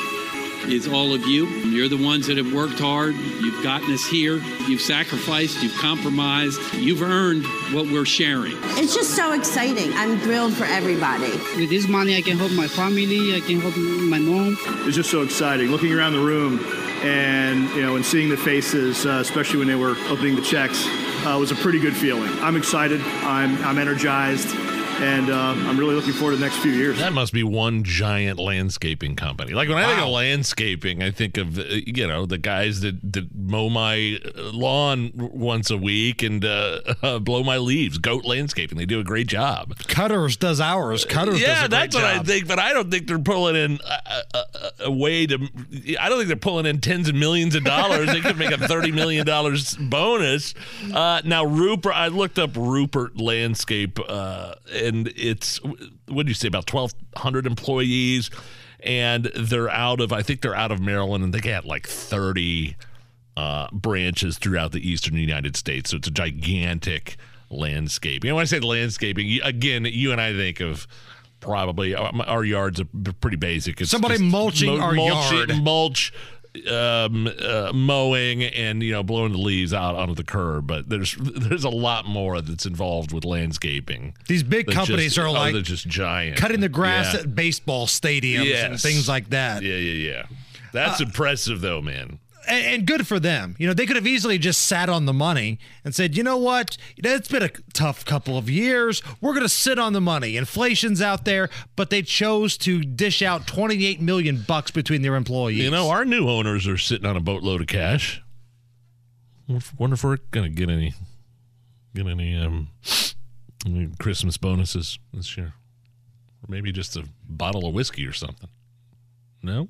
is all of you. You're the ones that have worked hard. You've gotten us here. You've sacrificed. You've compromised. You've earned what we're sharing. It's just so exciting. I'm thrilled for everybody. With this money, I can help my family. I can help my mom. It's just so exciting looking around the room and you know and seeing the faces, uh, especially when they were opening the checks, uh, was a pretty good feeling. I'm excited. I'm I'm energized. And uh, I'm really looking forward to the next few years. That must be one giant landscaping company. Like when I think of landscaping, I think of uh, you know the guys that, that mow my lawn once a week and uh, blow my leaves. Goat Landscaping, they do a great job. Cutters does ours. Cutters yeah, does a great that's what I think. But I don't think they're pulling in a, a, a- a way to. I don't think they're pulling in tens of millions of dollars. they could make a thirty million dollars bonus. Uh, now Ruppert, I looked up Ruppert Landscape, uh, and it's what do you say about twelve hundred employees, and they're out of. I think they're out of Maryland, and they got like thirty uh, branches throughout the eastern United States. So it's a gigantic landscape. You know, when I say landscaping, again, you and I think of probably uh, our yards are pretty basic. It's Somebody mulching our mulching- yard. mulch. Um, uh, mowing and you know blowing the leaves out onto the curb, but there's there's a lot more that's involved with landscaping. These big companies just- are oh, like they're just giant, Cutting the grass Yeah. at baseball stadiums and things like that. Yeah, yeah, yeah. That's Uh, impressive though, man. And, good for them. You know, they could have easily just sat on the money and said, you know what, it's been a tough couple of years. We're going to sit on the money. Inflation's out there, but they chose to dish out 28 million bucks between their employees. You know, our new owners are sitting on a boatload of cash. Wonder if we're gonna get any get any um Christmas bonuses this year, or maybe just a bottle of whiskey or something. No.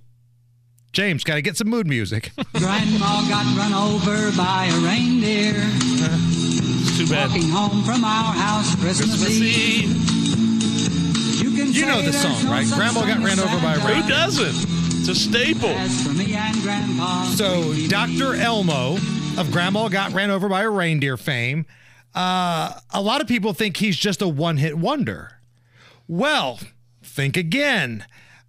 James, got to get some mood music. Grandma got run over by a reindeer. It's too bad. Walking home from our house Christmas, Christmas Eve. You, can You know say the song, no right? such Grandma got ran over by a reindeer. Who doesn't? It's a staple. For me and Grandpa, So, Dr. Elmo of Grandma Got Ran Over by a Reindeer fame, uh, a lot of people think he's just a one hit wonder. Well, think again.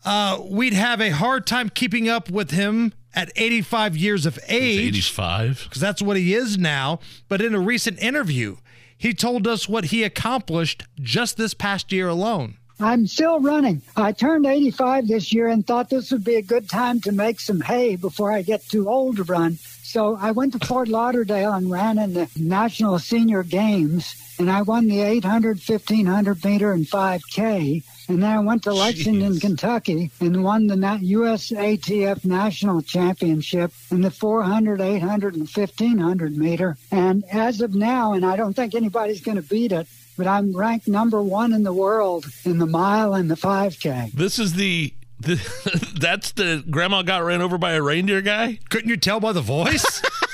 Uh, we'd have a hard time keeping up with him at 85 years of age. 85. Because that's what he is now. But in a recent interview, he told us what he accomplished just this past year alone. I'm still running. I turned 85 this year and thought this would be a good time to make some hay before I get too old to run. So I went to Fort Lauderdale and ran in the National Senior Games, and I won the 800, 1500 meter, and 5K. And then I went to Lexington, Kentucky, and won the USATF National Championship in the 400, 800, and 1500 meter. And as of now, and I don't think anybody's going to beat it, but I'm ranked number one in the world in the mile and the 5K. This is the, the that's the grandma got ran over by a reindeer guy. Couldn't you tell by the voice?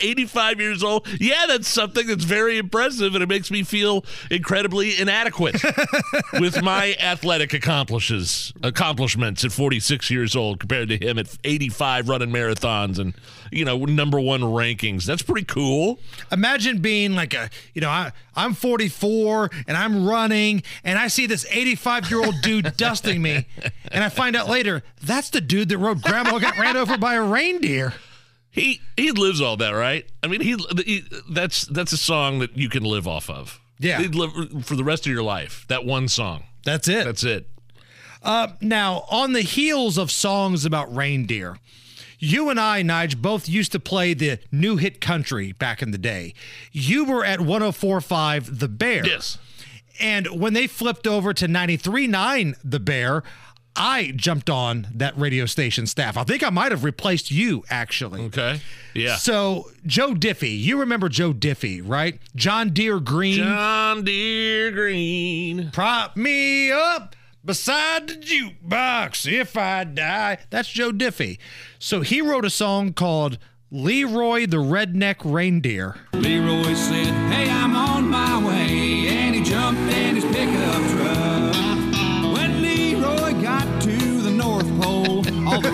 85 years old. Yeah, that's something that's very impressive, and it makes me feel incredibly inadequate with my athletic accomplishes accomplishments at 46 years old compared to him at 85 running marathons and you know number one rankings. That's pretty cool. Imagine being like a, you know, I, I'm 44 and I'm running and I see this 85 year old dude dusting me, and I find out later that's the dude that wrote Grandma got ran over by a reindeer. He he lives all that, right? I mean, he, he that's that's a song that you can live off of. Yeah. He'd live for the rest of your life. That one song. That's it. That's it. Uh, now, on the heels of songs about reindeer, you and I, Nige, both used to play the new hit country back in the day. You were at 1045 The Bear. Yes. And when they flipped over to 93.9 The Bear, I jumped on that radio station staff. I think I might have replaced you, actually. Okay. Yeah. So, Joe Diffie, you remember Joe Diffie, right? John Deere Green. John Deere Green. Prop me up beside the jukebox if I die. That's Joe Diffie. So he wrote a song called Leroy the Redneck Reindeer. Leroy said, Hey, I'm on my way.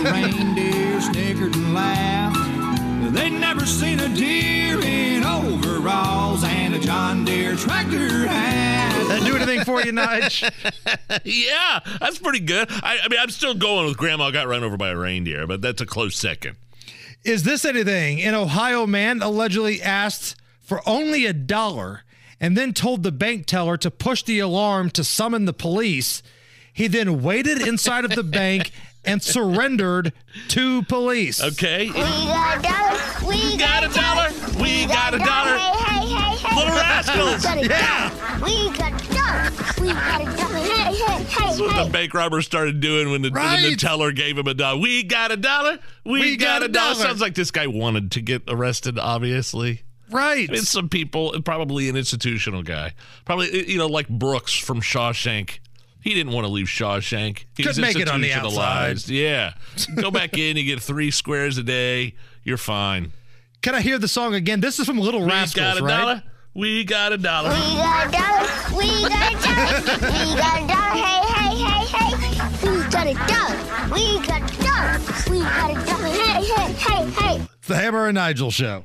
The reindeer snickered and laughed. They'd never seen a deer in overalls and a John Deere tractor hat. That do anything for you, Nige? yeah, that's pretty good. I, I mean, I'm still going with Grandma got run over by a reindeer, but that's a close second. Is this anything? An Ohio man allegedly asked for only a dollar and then told the bank teller to push the alarm to summon the police. He then waited inside of the bank and surrendered to police. Okay. We got a dollar. We got a dollar. We got a dollar. Hey, hey, hey, hey. Little rascals. We got a Yeah. dollar. We got a dollar. We got a dollar. Hey, hey, hey, That's what hey. the bank robber started doing when the, when the teller gave him a dollar. We got a dollar. We, We got, got a a dollar. dollar. Sounds like this guy wanted to get arrested, obviously. Right. I mean, some people, probably an institutional guy, probably you know like Brooks from Shawshank. He didn't want to leave Shawshank. He Couldn't make it on the institutionalized. Yeah, go back in. You get three squares a day. You're fine. Can I hear the song again? This is from Little We Rascals, got a right? dollar. We got a dollar. We got a dollar. We got a dollar. We got a dollar. Hey, hey, hey, hey. We got a dollar. We got a dollar. We got a dollar. Hey, hey, hey, hey. It's the Hammer and Nigel show.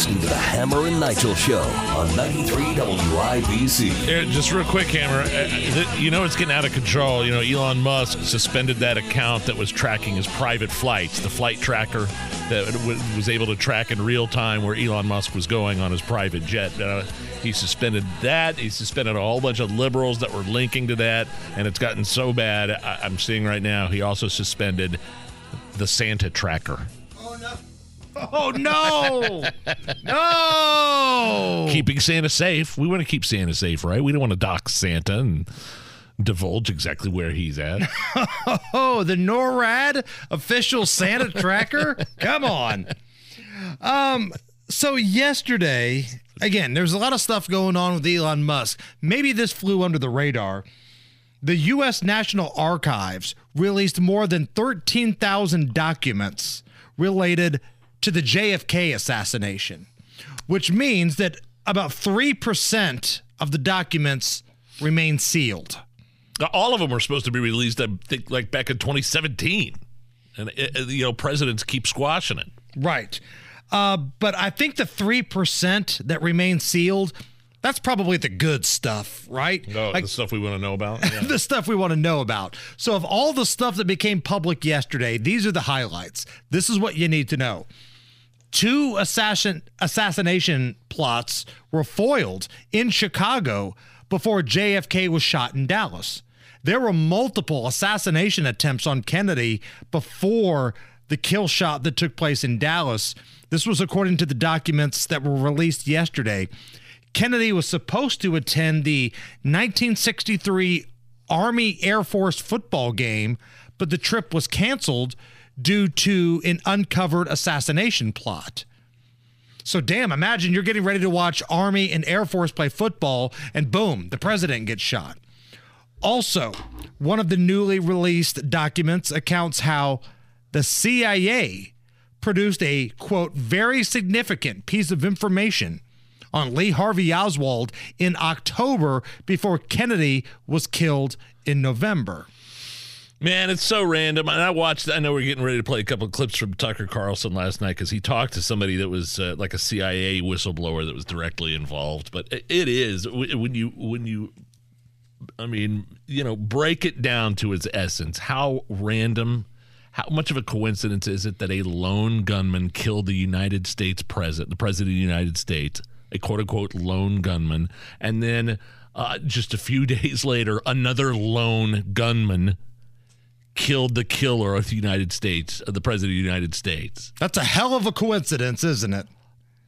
Listening to the Hammer and Nigel Show on 93 WIBC. Yeah, just real quick, Hammer. Uh, you know it's getting out of control. You know, Elon Musk suspended that account that was tracking his private flights, the flight tracker that was able to track in real time where Elon Musk was going on his private jet. Uh, he suspended that. He suspended a whole bunch of liberals that were linking to that, and it's gotten so bad. I- I'm seeing right now. He also suspended the Santa tracker. Oh no! no! Keeping Santa safe. We want to keep Santa safe, right? We don't want to dock Santa and divulge exactly where he's at. Oh, the NORAD official Santa tracker? Come on. Um, so yesterday, again, there's a lot of stuff going on with Elon Musk. Maybe this flew under the radar. The U.S. National Archives released more than 13,000 documents related to the JFK assassination, which means that about 3% of the documents remain sealed. All of them were supposed to be released, I think, like back in 2017. And, uh, you know, presidents keep squashing it. Right. Uh, but I think the 3% that remain sealed, that's probably the good stuff, right? No, Like- the stuff we want to know about. Yeah. the stuff we want to know about. So, of all the stuff that became public yesterday, these are the highlights. This is what you need to know. Two assassin assassination plots were foiled in Chicago before JFK was shot in Dallas. There were multiple assassination attempts on Kennedy before the kill shot that took place in Dallas. This was according to the documents that were released yesterday. Kennedy was supposed to attend the 1963 Army Air Force football game, but the trip was canceled due to an uncovered assassination plot. So, damn, imagine you're getting ready to watch Army and Air Force play football, and boom, the president gets shot. Also, one of the newly released documents accounts how the CIA produced a quote, very significant piece of information on Lee Harvey Oswald in October before Kennedy was killed in November. Man, it's so random. And I watched, I know we're getting ready to play a couple clips from Tucker Carlson last night because he talked to somebody that was uh, like a CIA whistleblower that was directly involved. But it it is, when you, when you, I mean, you know, break it down to its essence, how random, how much of a coincidence is it that a lone gunman killed the United States president, the president of the United States, a quote unquote lone gunman, and then uh, just a few days later, another lone gunman killed the killer of the United States, of the president of the United States. That's a hell of a coincidence, isn't it?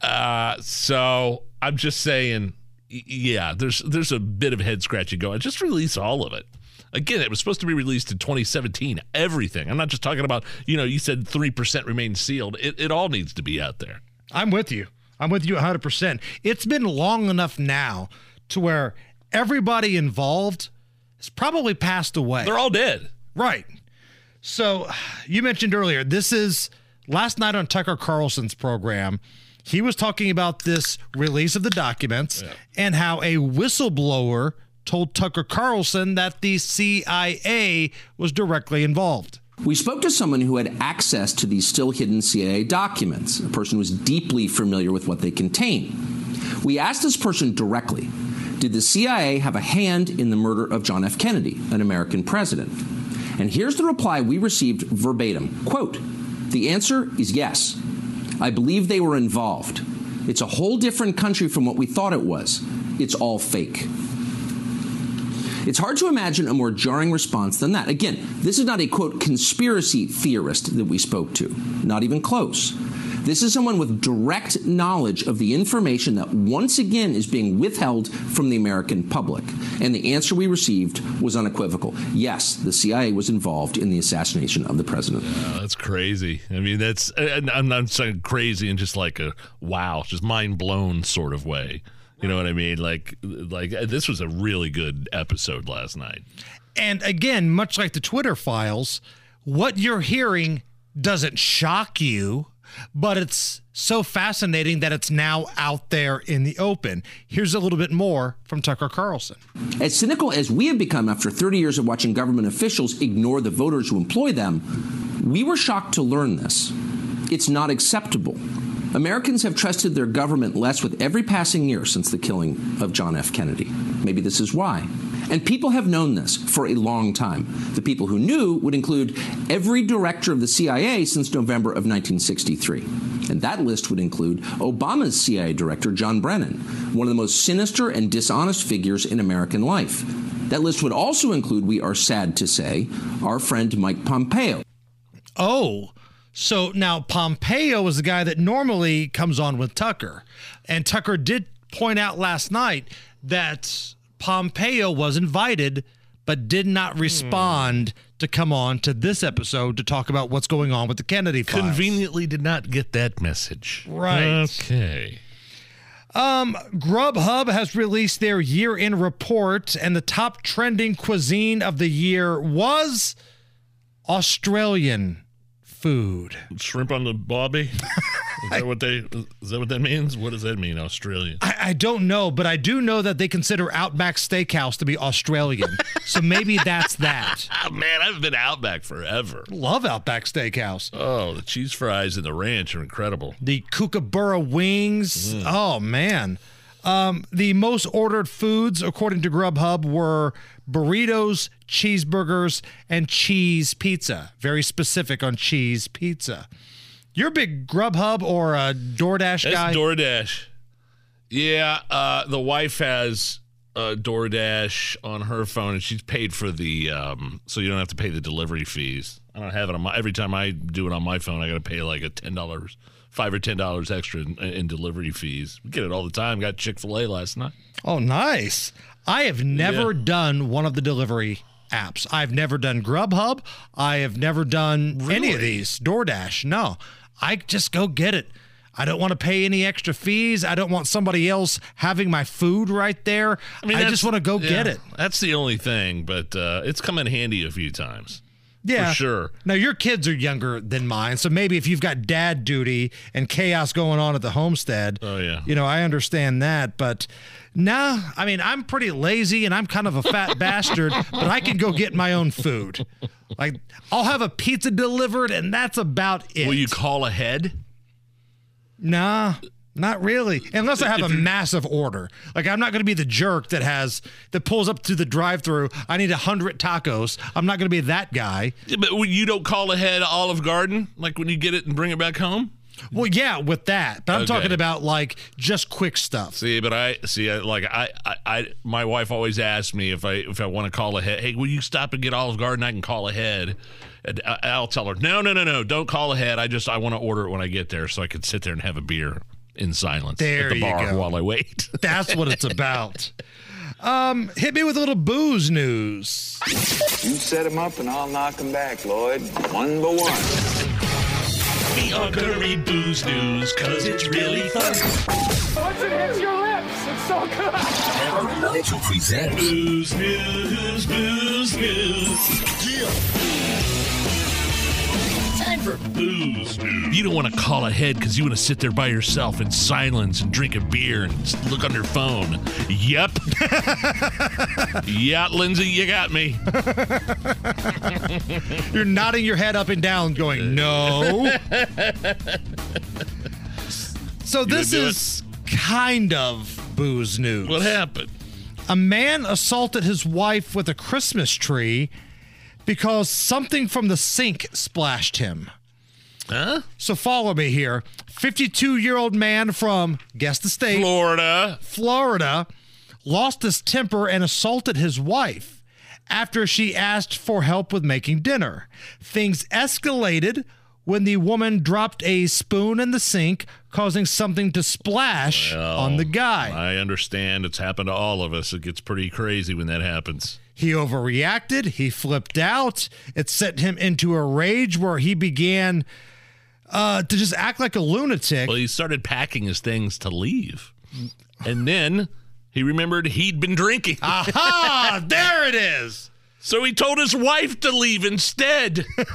Uh, so I'm just saying, yeah, there's there's a bit of head scratching going. Just release all of it. Again, it was supposed to be released in 2017. Everything. I'm not just talking about, you know, you said 3% remains sealed. It, it all needs to be out there. I'm with you. I'm with you 100%. It's been long enough now to where everybody involved has probably passed away. They're all dead. Right. So you mentioned earlier, this is last night on Tucker Carlson's program. He was talking about this release of the documents and how a whistleblower told Tucker Carlson that the CIA was directly involved. We spoke to someone who had access to these still hidden CIA documents, a person who was deeply familiar with what they contain. We asked this person directly Did the CIA have a hand in the murder of John F. Kennedy, an American president? And here's the reply we received verbatim Quote, The answer is yes. I believe they were involved. It's a whole different country from what we thought it was. It's all fake. It's hard to imagine a more jarring response than that. Again, this is not a quote conspiracy theorist that we spoke to, not even close. This is someone with direct knowledge of the information that once again is being withheld from the American public. And the answer we received was unequivocal. Yes, the CIA was involved in the assassination of the president. Oh, that's crazy. I mean, that's and I'm not saying crazy in just like a wow, just mind blown sort of way. You know what I mean? Like, like uh, this was a really good episode last night. And again, much like the Twitter files, what you're hearing doesn't shock you, but it's so fascinating that it's now out there in the open. Here's a little bit more from Tucker Carlson. As cynical as we have become after 30 years of watching government officials ignore the voters who employ them, we were shocked to learn this. It's not acceptable. Americans have trusted their government less with every passing year since the killing of John F. Kennedy. Maybe this is why. And people have known this for a long time. The people who knew would include every director of the CIA since November of 1963. And that list would include Obama's CIA director, John Brennan, one of the most sinister and dishonest figures in American life. That list would also include, we are sad to say, our friend Mike Pompeo. Oh, so now Pompeo is the guy that normally comes on with Tucker. And Tucker did point out last night that Pompeo was invited but did not respond hmm. to come on to this episode to talk about what's going on with the Kennedy files. Conveniently did not get that message. Right. Okay. Um, Grubhub has released their year-end report, and the top trending cuisine of the year was Australian food. Shrimp on the bobby. Is that what they? Is that what that means? What does that mean, Australian? I, I don't know, but I do know that they consider Outback Steakhouse to be Australian, so maybe that's that. Oh, man, I've been Outback forever. Love Outback Steakhouse. Oh, the cheese fries and the ranch are incredible. The kookaburra wings. Mm. Oh man. Um, the most ordered foods, according to Grubhub, were burritos, cheeseburgers, and cheese pizza. Very specific on cheese pizza. You're a big Grubhub or a DoorDash That's guy? DoorDash. Yeah, uh, the wife has uh, DoorDash on her phone, and she's paid for the, um, so you don't have to pay the delivery fees. I don't have it on my. Every time I do it on my phone, I got to pay like a ten dollars five or ten dollars extra in, in, delivery fees. We get it all the time. Got Chick Fil A last night. Oh, nice! I have never yeah. done one of the delivery apps. I've never done Grubhub. I have never done really? any of these. DoorDash. No, I just go get it. I don't want to pay any extra fees. I don't want somebody else having my food right there. I mean, I just want to go yeah, get it. That's the only thing, but uh, it's come in handy a few times. Yeah, for sure. Now your kids are younger than mine, so maybe if you've got dad duty and chaos going on at the homestead, oh yeah, you know I understand that. But nah, I mean I'm pretty lazy and I'm kind of a fat bastard, but I can go get my own food. Like I'll have a pizza delivered, and that's about it. Will you call ahead? Nah. Not really, unless I have a massive order. Like I'm not going to be the jerk that has that pulls up to the drive-through. I need a hundred tacos. I'm not going to be that guy. Yeah, but you don't call ahead Olive Garden like when you get it and bring it back home. Well, yeah, with that, but I'm okay. talking about like just quick stuff. See, but I see, like I, I, I, my wife always asks me if I if I want to call ahead. Hey, will you stop and get Olive Garden? I can call ahead. And I'll tell her, no, no, no, no, don't call ahead. I just I want to order it when I get there so I can sit there and have a beer in silence there at the bar go. while I wait. That's what it's about. Um, hit me with a little booze news. You set them up and I'll knock them back, Lloyd. One by one. We are gonna booze news, cause it's really fun. Once it hits your lips, it's so good. Hammer Nigel presents Booze News, Booze News. Yeah for booze. You don't want to call ahead because you want to sit there by yourself in silence and drink a beer and look on your phone. Yep. yeah, Lindsay, you got me. You're nodding your head up and down, going, no. so this is kind of booze news. What happened? A man assaulted his wife with a Christmas tree because something from the sink splashed him. Huh? So follow me here. 52 year old man from, guess the state, Florida. Florida, lost his temper and assaulted his wife after she asked for help with making dinner. Things escalated when the woman dropped a spoon in the sink, causing something to splash on the guy. I understand. It's happened to all of us. It gets pretty crazy when that happens. He overreacted. He flipped out. It sent him into a rage where he began uh, to just act like a lunatic. Well, he started packing his things to leave. And then he remembered he'd been drinking. Aha! there it is. So he told his wife to leave instead.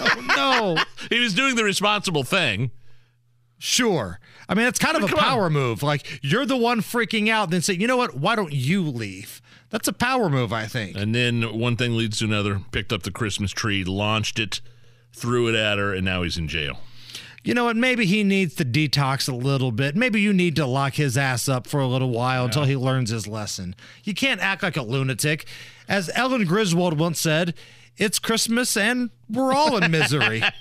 oh, no. he was doing the responsible thing. Sure. I mean, it's kind of a power move. Like, you're the one freaking out, then say, you know what? Why don't you leave? That's a power move, I think. And then one thing leads to another. Picked up the Christmas tree, launched it, threw it at her, and now he's in jail. You know what? Maybe he needs to detox a little bit. Maybe you need to lock his ass up for a little while until he learns his lesson. You can't act like a lunatic. As Ellen Griswold once said, it's Christmas and we're all in misery.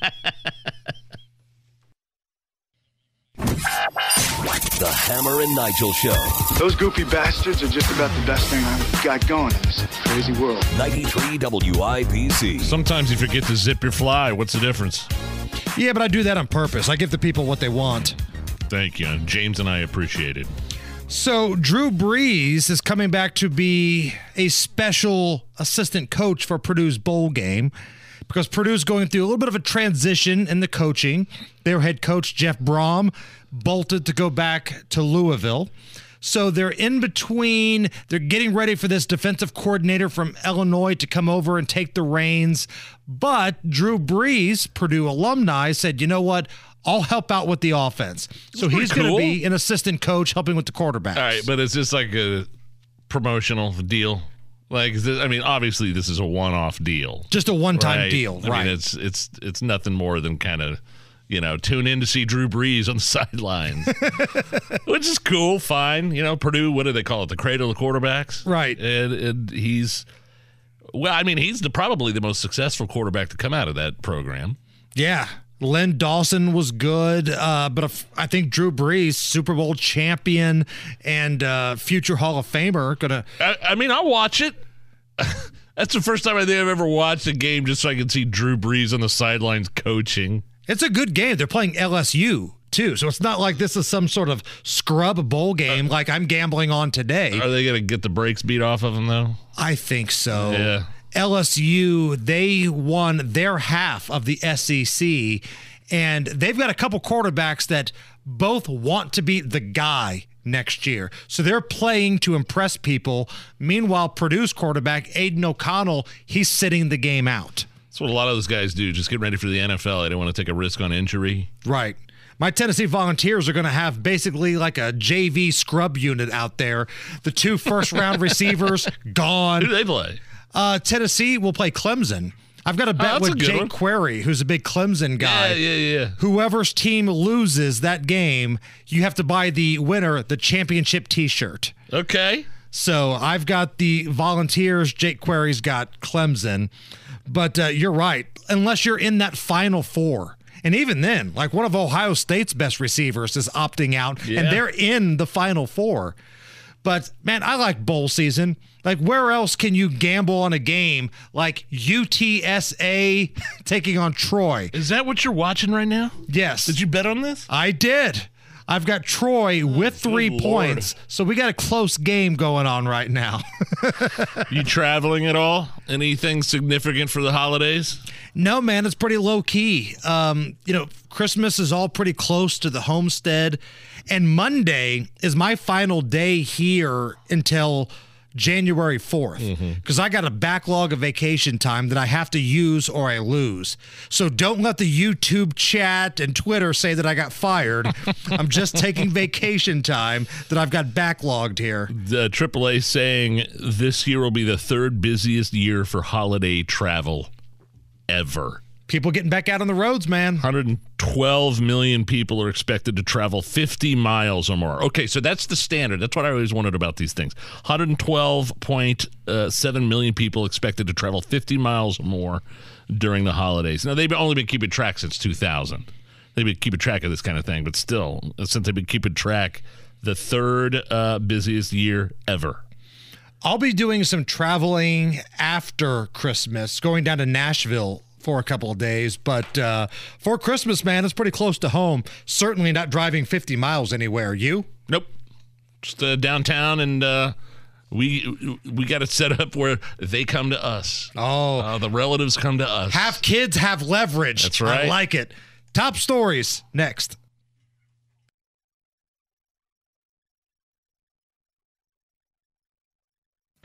The Hammer and Nigel Show. Those goofy bastards are just about the best thing I've got going in this crazy world. 93 WIBC. Sometimes you forget to zip your fly. What's the difference? yeah, but I do that on purpose. I give the people what they want. Thank you. James and I appreciate it. So Drew Brees is coming back to be a special assistant coach for Purdue's bowl game because Purdue's going through a little bit of a transition in the coaching. Their head coach Jeff Brohm bolted to go back to Louisville. So they're in between. They're getting ready for this defensive coordinator from Illinois to come over and take the reins. But Drew Brees, Purdue alumni, said, you know what? I'll help out with the offense. So he's going to be an assistant coach helping with the quarterbacks. All right, but it's just like a promotional deal. Like, I mean, obviously, this is a one-off deal. Just a one-time right? deal, I right. mean, it's it's it's nothing more than kind of, you know, tune in to see Drew Brees on the sidelines, which is cool, fine. You know, Purdue, what do they call it? The cradle of quarterbacks, Right. And, and he's, well, I mean, he's the probably the most successful quarterback to come out of that program. Yeah. Len Dawson was good, uh, but if- I think Drew Brees, Super Bowl champion and uh, future Hall of Famer, gonna. I, I mean, I'll watch it. That's the first time I think I've ever watched a game just so I can see Drew Brees on the sidelines coaching. It's a good game. They're playing LSU too, so it's not like this is some sort of scrub bowl game like I'm gambling on today. Are they going to get the brakes beat off of them though? I think so. Yeah. LSU, they won their half of the SEC, and they've got a couple quarterbacks that both want to be the guy next year. So they're playing to impress people. Meanwhile, Purdue's quarterback, Aidan O'Connell, he's sitting the game out. That's what a lot of those guys do. Just get ready for the NFL. They don't want to take a risk on injury. Right. My Tennessee Volunteers are going to have basically like a JV scrub unit out there. The two first round receivers gone. Who do they play? Uh, Tennessee will play Clemson. I've got a bet Oh, that's a with Jake one. Query, who's a big Clemson guy. Yeah, yeah, yeah. Whoever's team loses that game, you have to buy the winner the championship T-shirt. Okay. So I've got the Volunteers. Jake Query's got Clemson. But uh, you're right. Unless you're in that Final Four, and even then, like one of Ohio State's best receivers is opting out, Yeah. and they're in the Final Four. But man, I like bowl season. Like, where else can you gamble on a game like UTSA taking on Troy? Is that what you're watching right now? Yes. Did you bet on this? I did. I've got Troy with three Lord. points. So we got a close game going on right now. You traveling at all? Anything significant for the holidays? No, man, it's pretty low key. Um, you know, Christmas is all pretty close to the homestead, and Monday is my final day here until January 4th because mm-hmm. I got a backlog of vacation time that I have to use or I lose. So don't let the YouTube chat and Twitter say that I got fired. I'm just taking vacation time that I've got backlogged here. The AAA saying this year will be the third busiest year for holiday travel ever. People getting back out on the roads, man. 112 million people are expected to travel 50 miles or more. Okay, so that's the standard. That's what I always wondered about these things. 112.7 million people expected to travel 50 miles or more during the holidays. Now, they've only been keeping track since 2000. They've been keeping track of this kind of thing, but still, since they've been keeping track, the third uh, busiest year ever. I'll be doing some traveling after Christmas, going down to Nashville for a couple of days. But uh, for Christmas, man, it's pretty close to home. Certainly not driving 50 miles anywhere. You? Nope. Just uh, downtown, and uh, we we got it set up where they come to us. Oh, uh, the relatives come to us. Have kids have leverage. That's right. I like it. Top stories next.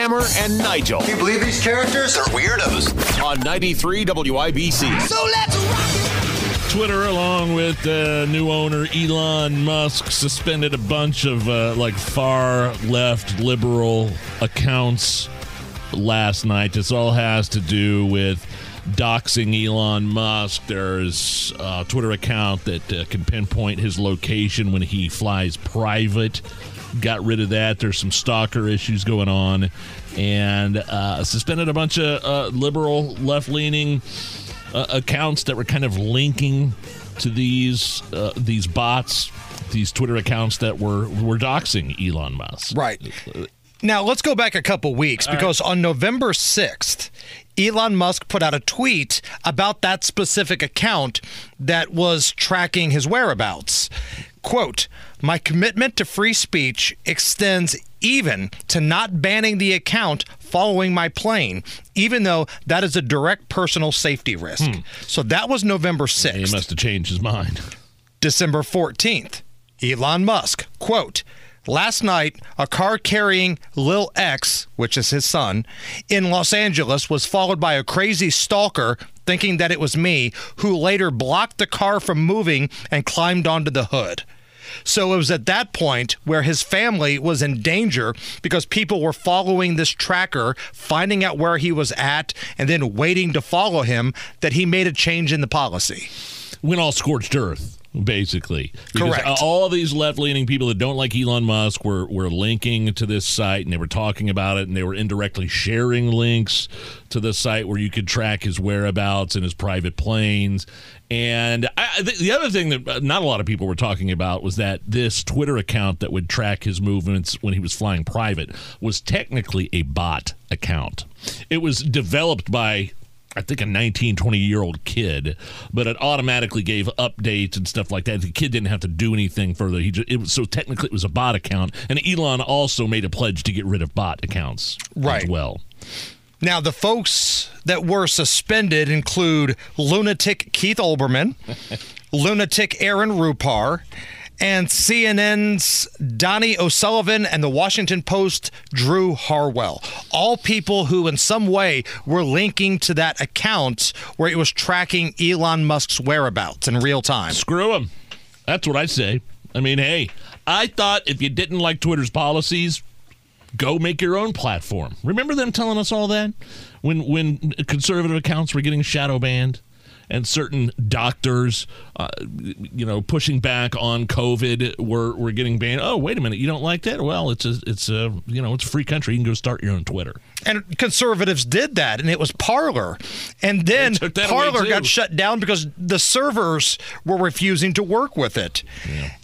Hammer and Nigel. Can you believe these characters are weirdos? On 93 WIBC. So let's rock Twitter, along with uh, new owner Elon Musk, suspended a bunch of uh, like far left liberal accounts last night. This all has to do with doxing Elon Musk. There's a Twitter account that uh, can pinpoint his location when he flies private. Got rid of that. There's some stalker issues going on, and uh, suspended a bunch of uh, liberal, left-leaning uh, accounts that were kind of linking to these uh, these bots, these Twitter accounts that were were doxing Elon Musk. Right. Now, let's go back a couple weeks because on November 6th, Elon Musk put out a tweet about that specific account that was tracking his whereabouts. Quote, My commitment to free speech extends even to not banning the account following my plane, even though that is a direct personal safety risk. Hmm. So that was November 6th. He must have changed his mind. December 14th, Elon Musk, quote, Last night, a car carrying Lil X, which is his son, in Los Angeles was followed by a crazy stalker thinking that it was me, who later blocked the car from moving and climbed onto the hood. So it was at that point where his family was in danger because people were following this tracker, finding out where he was at, and then waiting to follow him that he made a change in the policy. Went all scorched earth. Basically, Because, Correct. all these left-leaning people that don't like Elon Musk were were linking to this site, and they were talking about it, and they were indirectly sharing links to the site where you could track his whereabouts and his private planes. And I, the, the other thing that uh, not a lot of people were talking about was that this Twitter account that would track his movements when he was flying private was technically a bot account. It was developed by I think a 19, 20 year old kid, but it automatically gave updates and stuff like that. The kid didn't have to do anything further. He just, it was, so technically it was a bot account. And Elon also made a pledge to get rid of bot accounts Right. as well. Now, the folks that were suspended include lunatic Keith Olbermann, lunatic Aaron Rupar, and CNN's Donie O'Sullivan and the Washington Post Drew Harwell. All people who, in some way, were linking to that account where it was tracking Elon Musk's whereabouts in real time. Screw him. That's what I say. I mean, hey, I thought if you didn't like Twitter's policies, go make your own platform. Remember them telling us all that when when conservative accounts were getting shadow banned and certain doctors, uh, you know, pushing back on COVID were were getting banned. Oh, wait a minute, you don't like that? Well, it's a it's a you know it's a free country. You can go start your own Twitter. And conservatives did that, and it was Parler. And then took that away, Parler got shut down because the servers were refusing to work with it.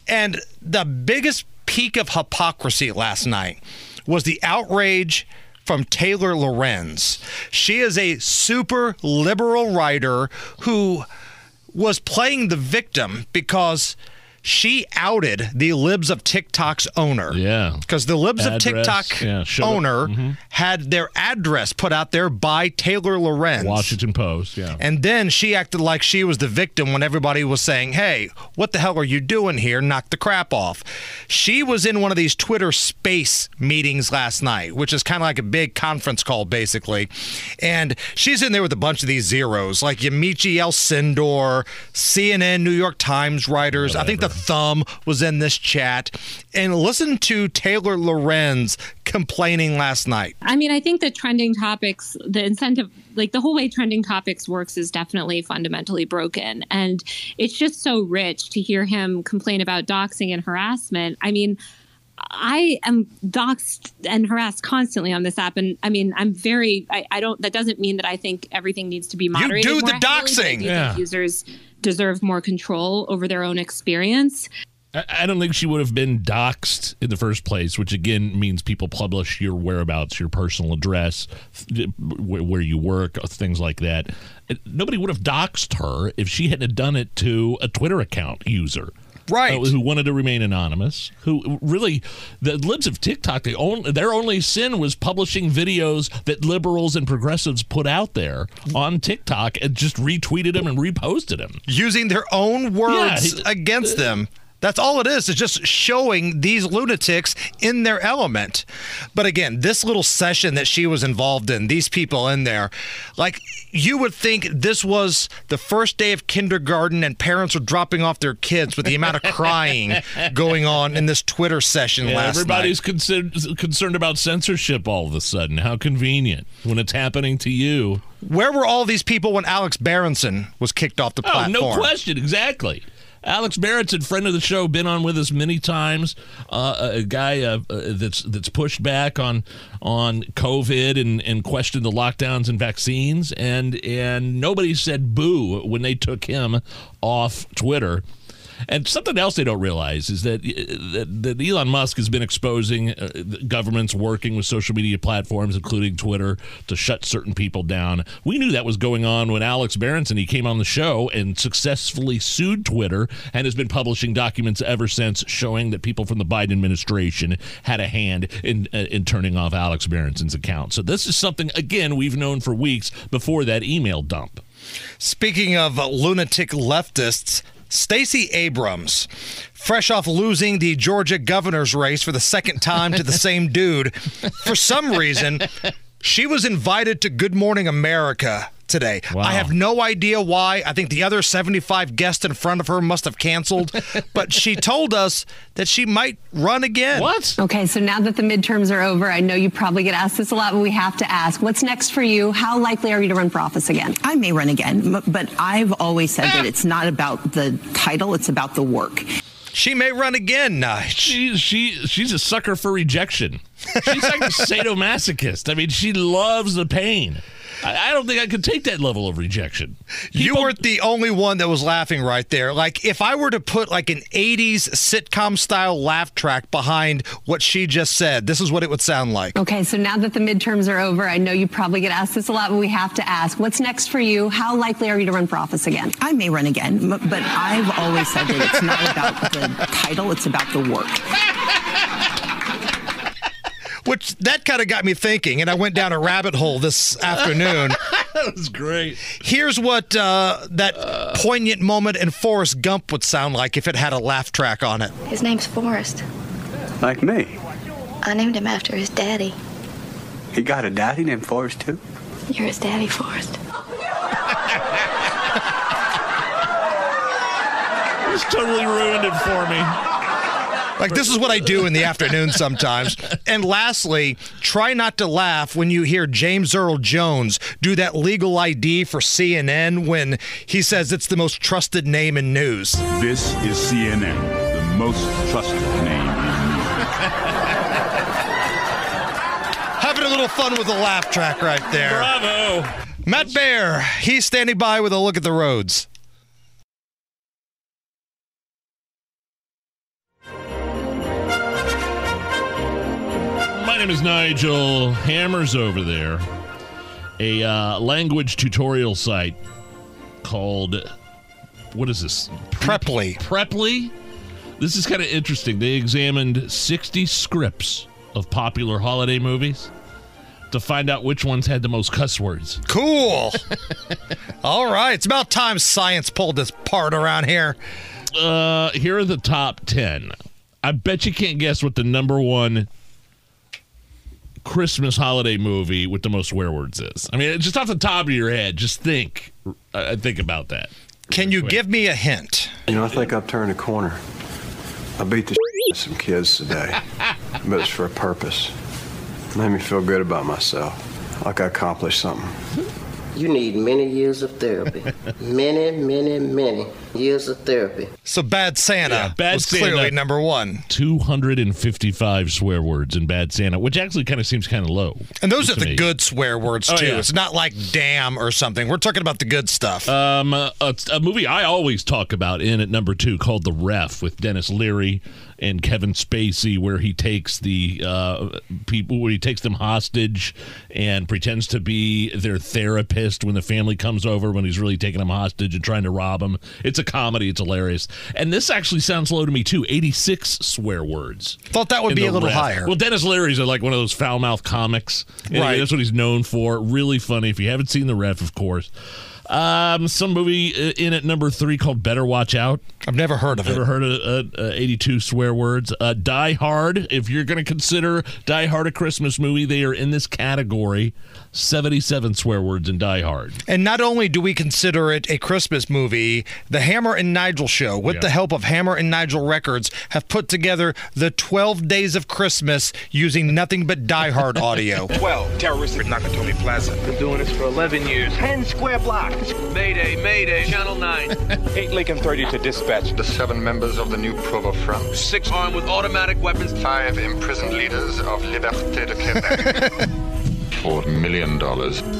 And the biggest peak of hypocrisy last night was the outrage from Taylor Lorenz. She is a super liberal writer who was playing the victim because she outed the Libs of TikTok's owner. Yeah. Because the Libs Address, of TikTok yeah, owner Mhm. had their address put out there by Taylor Lorenz. Washington Post. Yeah. And then she acted like she was the victim when everybody was saying, hey, what the hell are you doing here? Knock the crap off. She was in one of these Twitter space meetings last night, which is kind of like a big conference call, basically. And she's in there with a bunch of these zeros, like Yamiche Alcindor, CNN, New York Times writers. I think the Thumb was in this chat. And listen to Taylor Lorenz complaining last night. I mean, I think the trending topics, the incentive, like the whole way trending topics works is definitely fundamentally broken. And it's just so rich to hear him complain about doxing and harassment. I mean, I am doxxed and harassed constantly on this app. And I mean, I'm very, I, I don't, that doesn't mean that I think everything needs to be moderated. You do more the heavily, doxing. Yeah. users deserve more control over their own experience. I- I don't think she would have been doxxed in the first place, which again means people publish your whereabouts, your personal address, where where you work, uh, things like that. Nobody would have doxxed her if she hadn't done it to a Twitter account user. Right. uh, who wanted to remain anonymous. Who really, the libs of TikTok, they only, their only sin was publishing videos that liberals and progressives put out there on TikTok and just retweeted them and reposted them. using their own words he- against them. That's all it is. It's just showing these lunatics in their element. But again, this little session that she was involved in, these people in there, like you would think this was the first day of kindergarten and parents were dropping off their kids with the amount of crying going on in this Twitter session Yeah, last everybody's night. concerned concerned about censorship all of a sudden. How convenient when it's happening to you. Where were all these people when Alex Berenson was kicked off the Oh, platform? no question, exactly. Alex Berenson's friend of the show, been on with us many times. Uh, a guy uh, uh, that's that's pushed back on on COVID and, and questioned the lockdowns and vaccines, and and nobody said boo when they took him off Twitter. And something else they don't realize is that that, that Elon Musk has been exposing uh, governments working with social media platforms, including Twitter, to shut certain people down. We knew that was going on when Alex Berenson he came on the show and successfully sued Twitter and has been publishing documents ever since showing that people from the Biden administration had a hand in uh, in turning off Alex Berenson's account. So this is something again we've known for weeks before that email dump. Speaking of lunatic leftists, Stacey Abrams, fresh off losing the Georgia governor's race for the second time to the same dude, for some reason, she was invited to Good Morning America today. I have no idea why. I think the other 75 guests in front of her must have canceled, but she told us that she might run again. What? Okay, so now that the midterms are over, I know you probably get asked this a lot, but we have to ask what's next for you? How likely are you to run for office again? I may run again, but I've always said that it's not about the title, it's about the work. She may run again. Uh, she, she, she's a sucker for rejection. She's like a sadomasochist. I mean, she loves the pain. I, I don't think I could take that level of rejection. you weren't the only one that was laughing right there. Like, if I were to put like an 80s sitcom style laugh track behind what she just said, this is what it would sound like. Okay, so now that the midterms are over, I know you probably get asked this a lot, but we have to ask what's next for you? How likely are you to run for office again? I may run again, but I've always said that it's not about the title, it's about the work. Which that kind of got me thinking, and I went down a rabbit hole this afternoon. that was great. Here's what uh, that poignant moment in Forrest Gump would sound like if it had a laugh track on it. His name's Forrest. Like me. I named him after his daddy. He got a daddy named Forrest, too? You're his daddy, Forrest. It's totally ruined it for me. Like this is what I do in the afternoon sometimes. And lastly, try not to laugh when you hear James Earl Jones do that legal ID for CNN when he says it's the most trusted name in news. This is CNN, the most trusted name in Having a little fun with the laugh track right there. Bravo. Matt Bear, he's standing by with a look at the roads. My name is Nigel. Hammers over there. A uh, language tutorial site called what is this? Preply. Preply This is kind of interesting. They examined 60 scripts of popular holiday movies to find out which ones had the most cuss words. Cool. All right. It's about time science pulled this part around here. Uh, here are the top 10. I bet you can't guess what the number one Christmas holiday movie with the most swear words is. I mean, just off the top of your head, just think. Uh, think about that. Can you give me a hint? You know, I think I've turned a corner. I beat the out of some kids today, but it's for a purpose. It made me feel good about myself, like I accomplished something. You need many years of therapy. many, many, many years of therapy. So Bad Santa Yeah, Bad was Santa. clearly number one. 255 swear words in Bad Santa, which actually kind of seems kind of low. And those are the me. good swear words Oh, too. yeah. It's not like damn or something. We're talking about the good stuff. Um, a, a movie I always talk about in at number two called The Ref with Denis Leary and Kevin Spacey, where he takes the uh, people, where he takes them hostage and pretends to be their therapist when the family comes over when he's really taking them hostage and trying to rob them. It's a comedy. It's hilarious. And this actually sounds low to me too. 86 swear words. Thought that would be a little Ref. higher. Well, Denis Leary's like one of those foul mouth comics. And Right. That's what he's known for. Really funny. If you haven't seen The Ref, of course. Um, some movie uh, in at number three called Better Watch Out. I've never heard of Ever it. heard of uh, uh, 82 swear words? Uh, Die Hard. If you're going to consider Die Hard a Christmas movie, they are in this category. 77 swear words in Die Hard. And not only do we consider it a Christmas movie, the Hammer and Nigel show, with yeah. the help of Hammer and Nigel Records, have put together the 12 Days of Christmas using nothing but Die Hard audio. 12 terrorists at Nakatomi Plaza. Been doing this for 11 years. 10 square blocks. Mayday, Mayday, Channel 9. 8 Lincoln 30 to dispatch. The seven members of the new Provo Front. Six armed with automatic weapons. Five imprisoned leaders of Liberté de Quebec. $4 million.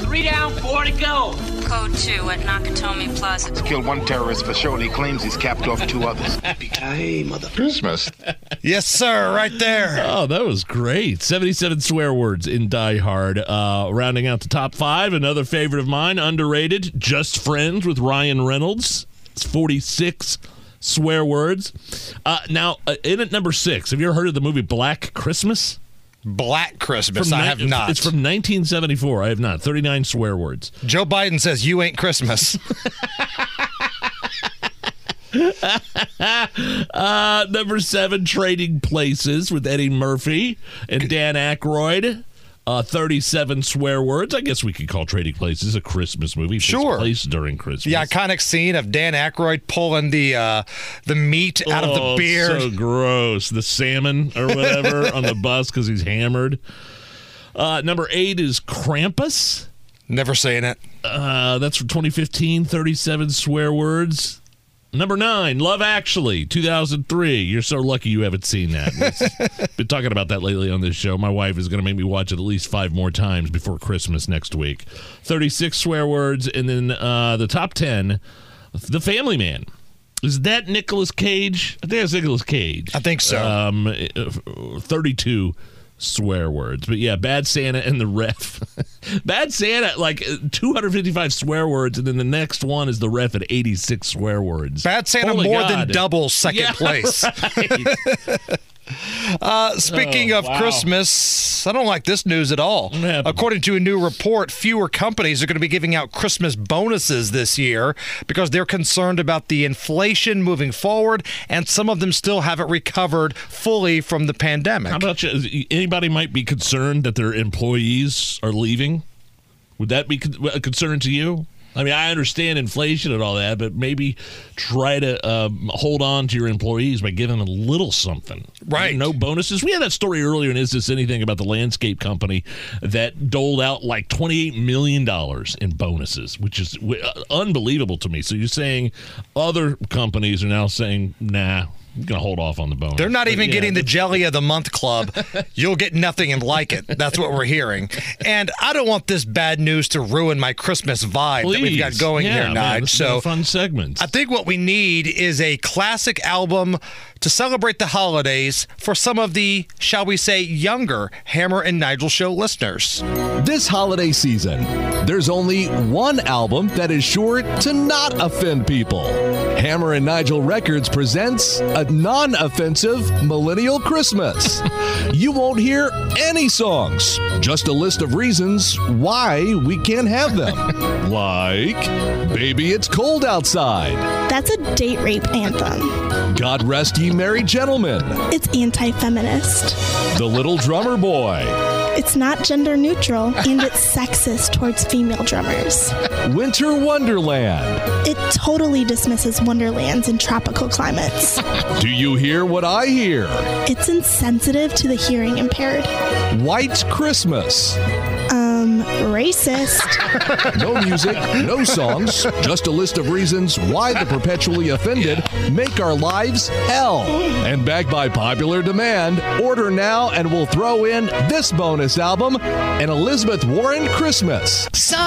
Three down, four to go. Code 2 at Nakatomi Plaza. He's killed one terrorist for sure, and he claims he's capped off two others. Hey, mother. Christmas. yes, sir, right there. Oh, that was great. 77 swear words in Die Hard. Uh, rounding out the top five, another favorite of mine, underrated, Just Friends with Ryan Reynolds. It's 46 swear words. Uh, now, uh, in at number six, have you ever heard of the movie Black Christmas? Black Christmas. From I ni- have not. It's from 1974. I have not. 39 swear words. Joe Biden says you ain't Christmas. uh, number seven, Trading Places with Eddie Murphy and Dan Aykroyd. Uh, 37 swear words. I guess we could call Trading Places a Christmas movie. Sure. place during Christmas. the iconic scene of Dan Aykroyd pulling the uh, the meat out of Oh, the beard. So gross. The salmon or whatever on the bus because he's hammered. Uh, number eight is Krampus. Never saying it. Uh, that's from 2015. 37 swear words. Number nine, Love Actually, 2003. You're so lucky you haven't seen that. We've been talking about that lately on this show. My wife is going to make me watch it at least five more times before Christmas next week. 36 swear words. And then uh, the top 10, The Family Man. Is that Nicolas Cage? I think it's Nicolas Cage. I think so. Um, uh, 32 swear words. But yeah, Bad Santa and the ref. Bad Santa, like uh, 255 swear words, and then the next one is the ref at 86 swear words. Bad Santa Holy more God. than double second Yeah, place. right. Uh, speaking Oh, of wow. Christmas, I don't like this news at all. According to a new report, fewer companies are going to be giving out Christmas bonuses this year because they're concerned about the inflation moving forward, and some of them still haven't recovered fully from the pandemic. How about you? Anybody might be concerned that their employees are leaving? Would that be a concern to you? I mean, I understand inflation and all that, but maybe try to um, hold on to your employees by giving them a little something. Right. No bonuses. We had that story earlier in Is This Anything about the landscape company that doled out like $28 million in bonuses, which is uh, unbelievable to me. So you're saying other companies are now saying, nah, I'm going to hold off on the bonus. They're not But even yeah, getting the Jelly of the Month Club. You'll get nothing and like it. That's what we're hearing. And I don't want this bad news to ruin my Christmas vibe that we've got going Yeah, here, man, Nige. this is a So fun segment. I think what we need is a classic album to celebrate the holidays for some of the, shall we say, younger Hammer and Nigel show listeners. This holiday season, there's only one album that is sure to not offend people. Hammer and Nigel Records presents a non offensive Millennial Christmas. you won't hear any songs, just a list of reasons why we can't have them. like, Baby It's Cold Outside. That's a date rape anthem. God Rest Ye Merry Gentlemen. It's anti feminist. The Little Drummer Boy. It's not gender neutral and it's sexist towards female drummers. Winter Wonderland. It totally dismisses wonderlands in tropical climates. Do you hear what I hear? It's insensitive to the hearing impaired. White Christmas. Racist. no music, no songs, just a list of reasons why the perpetually offended make our lives hell. And backed by popular demand, order now and we'll throw in this bonus album, an Elizabeth Warren Christmas. Silent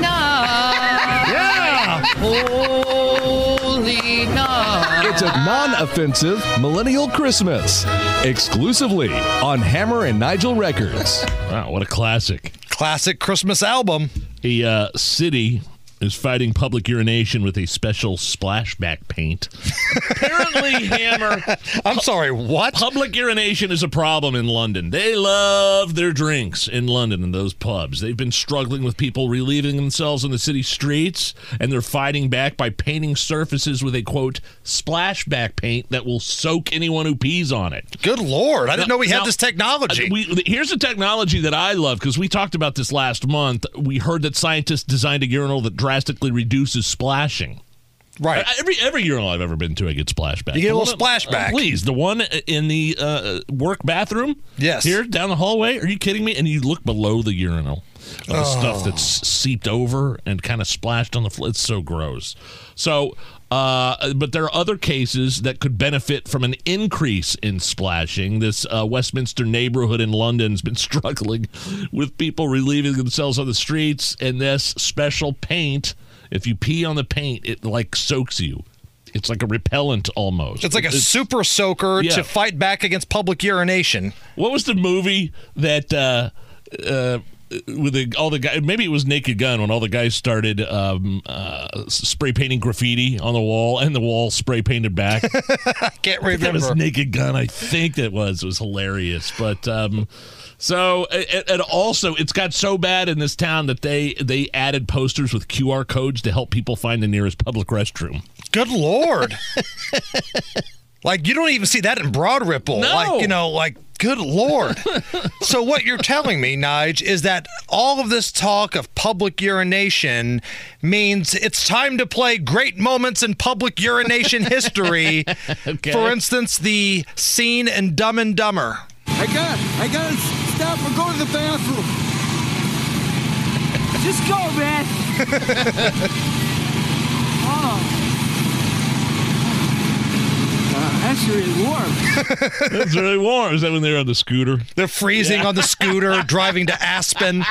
night. Yeah. Holy night. It's a non offensive millennial Christmas, exclusively on Hammer and Nigel Records. Wow, what a classic. Classic Christmas album. A uh, city is fighting public urination with a special splashback paint. Apparently, Hammer. I'm sorry, what? Public urination is a problem in London. They love their drinks in London in those pubs. They've been struggling with people relieving themselves in the city streets, and they're fighting back by painting surfaces with a quote splashback paint that will soak anyone who pees on it. Good lord, I didn't know we had Now, this technology. We, here's a technology that I love because we talked about this last month. We heard that scientists designed a urinal that drastically reduces splashing. Right. Every every urinal I've ever been to, I get splashback. You get a little splashback. uh, please, the one in the uh, work bathroom. Yes. Here down the hallway. Are you kidding me? And you look below the urinal. The Oh. stuff that's seeped over and kind of splashed on the floor. It's so gross. So, uh, but there are other cases that could benefit from an increase in splashing. This uh, Westminster neighborhood in London's been struggling with people relieving themselves on the streets, and this special paint. If you pee on the paint, it like soaks you. It's like a repellent almost. It's like a super soaker Yeah. to fight back against public urination. What was the movie that uh, uh, with the, all the guys? Maybe it was Naked Gun when all the guys started um, uh, spray painting graffiti on the wall, and the wall spray painted back. I can't think That was. Naked Gun. I think that was. It was hilarious. But um, so and, and also, it's got so bad in this town that they they added posters with QR codes to help people find the nearest public restroom. Good lord. like you don't even see that in Broad Ripple. No. Like, you know, like good lord. so what you're telling me, Nige, is that all of this talk of public urination means it's time to play great moments in public urination history. Okay. For instance, the scene in Dumb and Dumber. I got I gotta stop or go to the bathroom. Just go, man. oh. Wow, that's really warm. It's really warm. Is that when they're on the scooter? They're freezing on the scooter, driving to Aspen.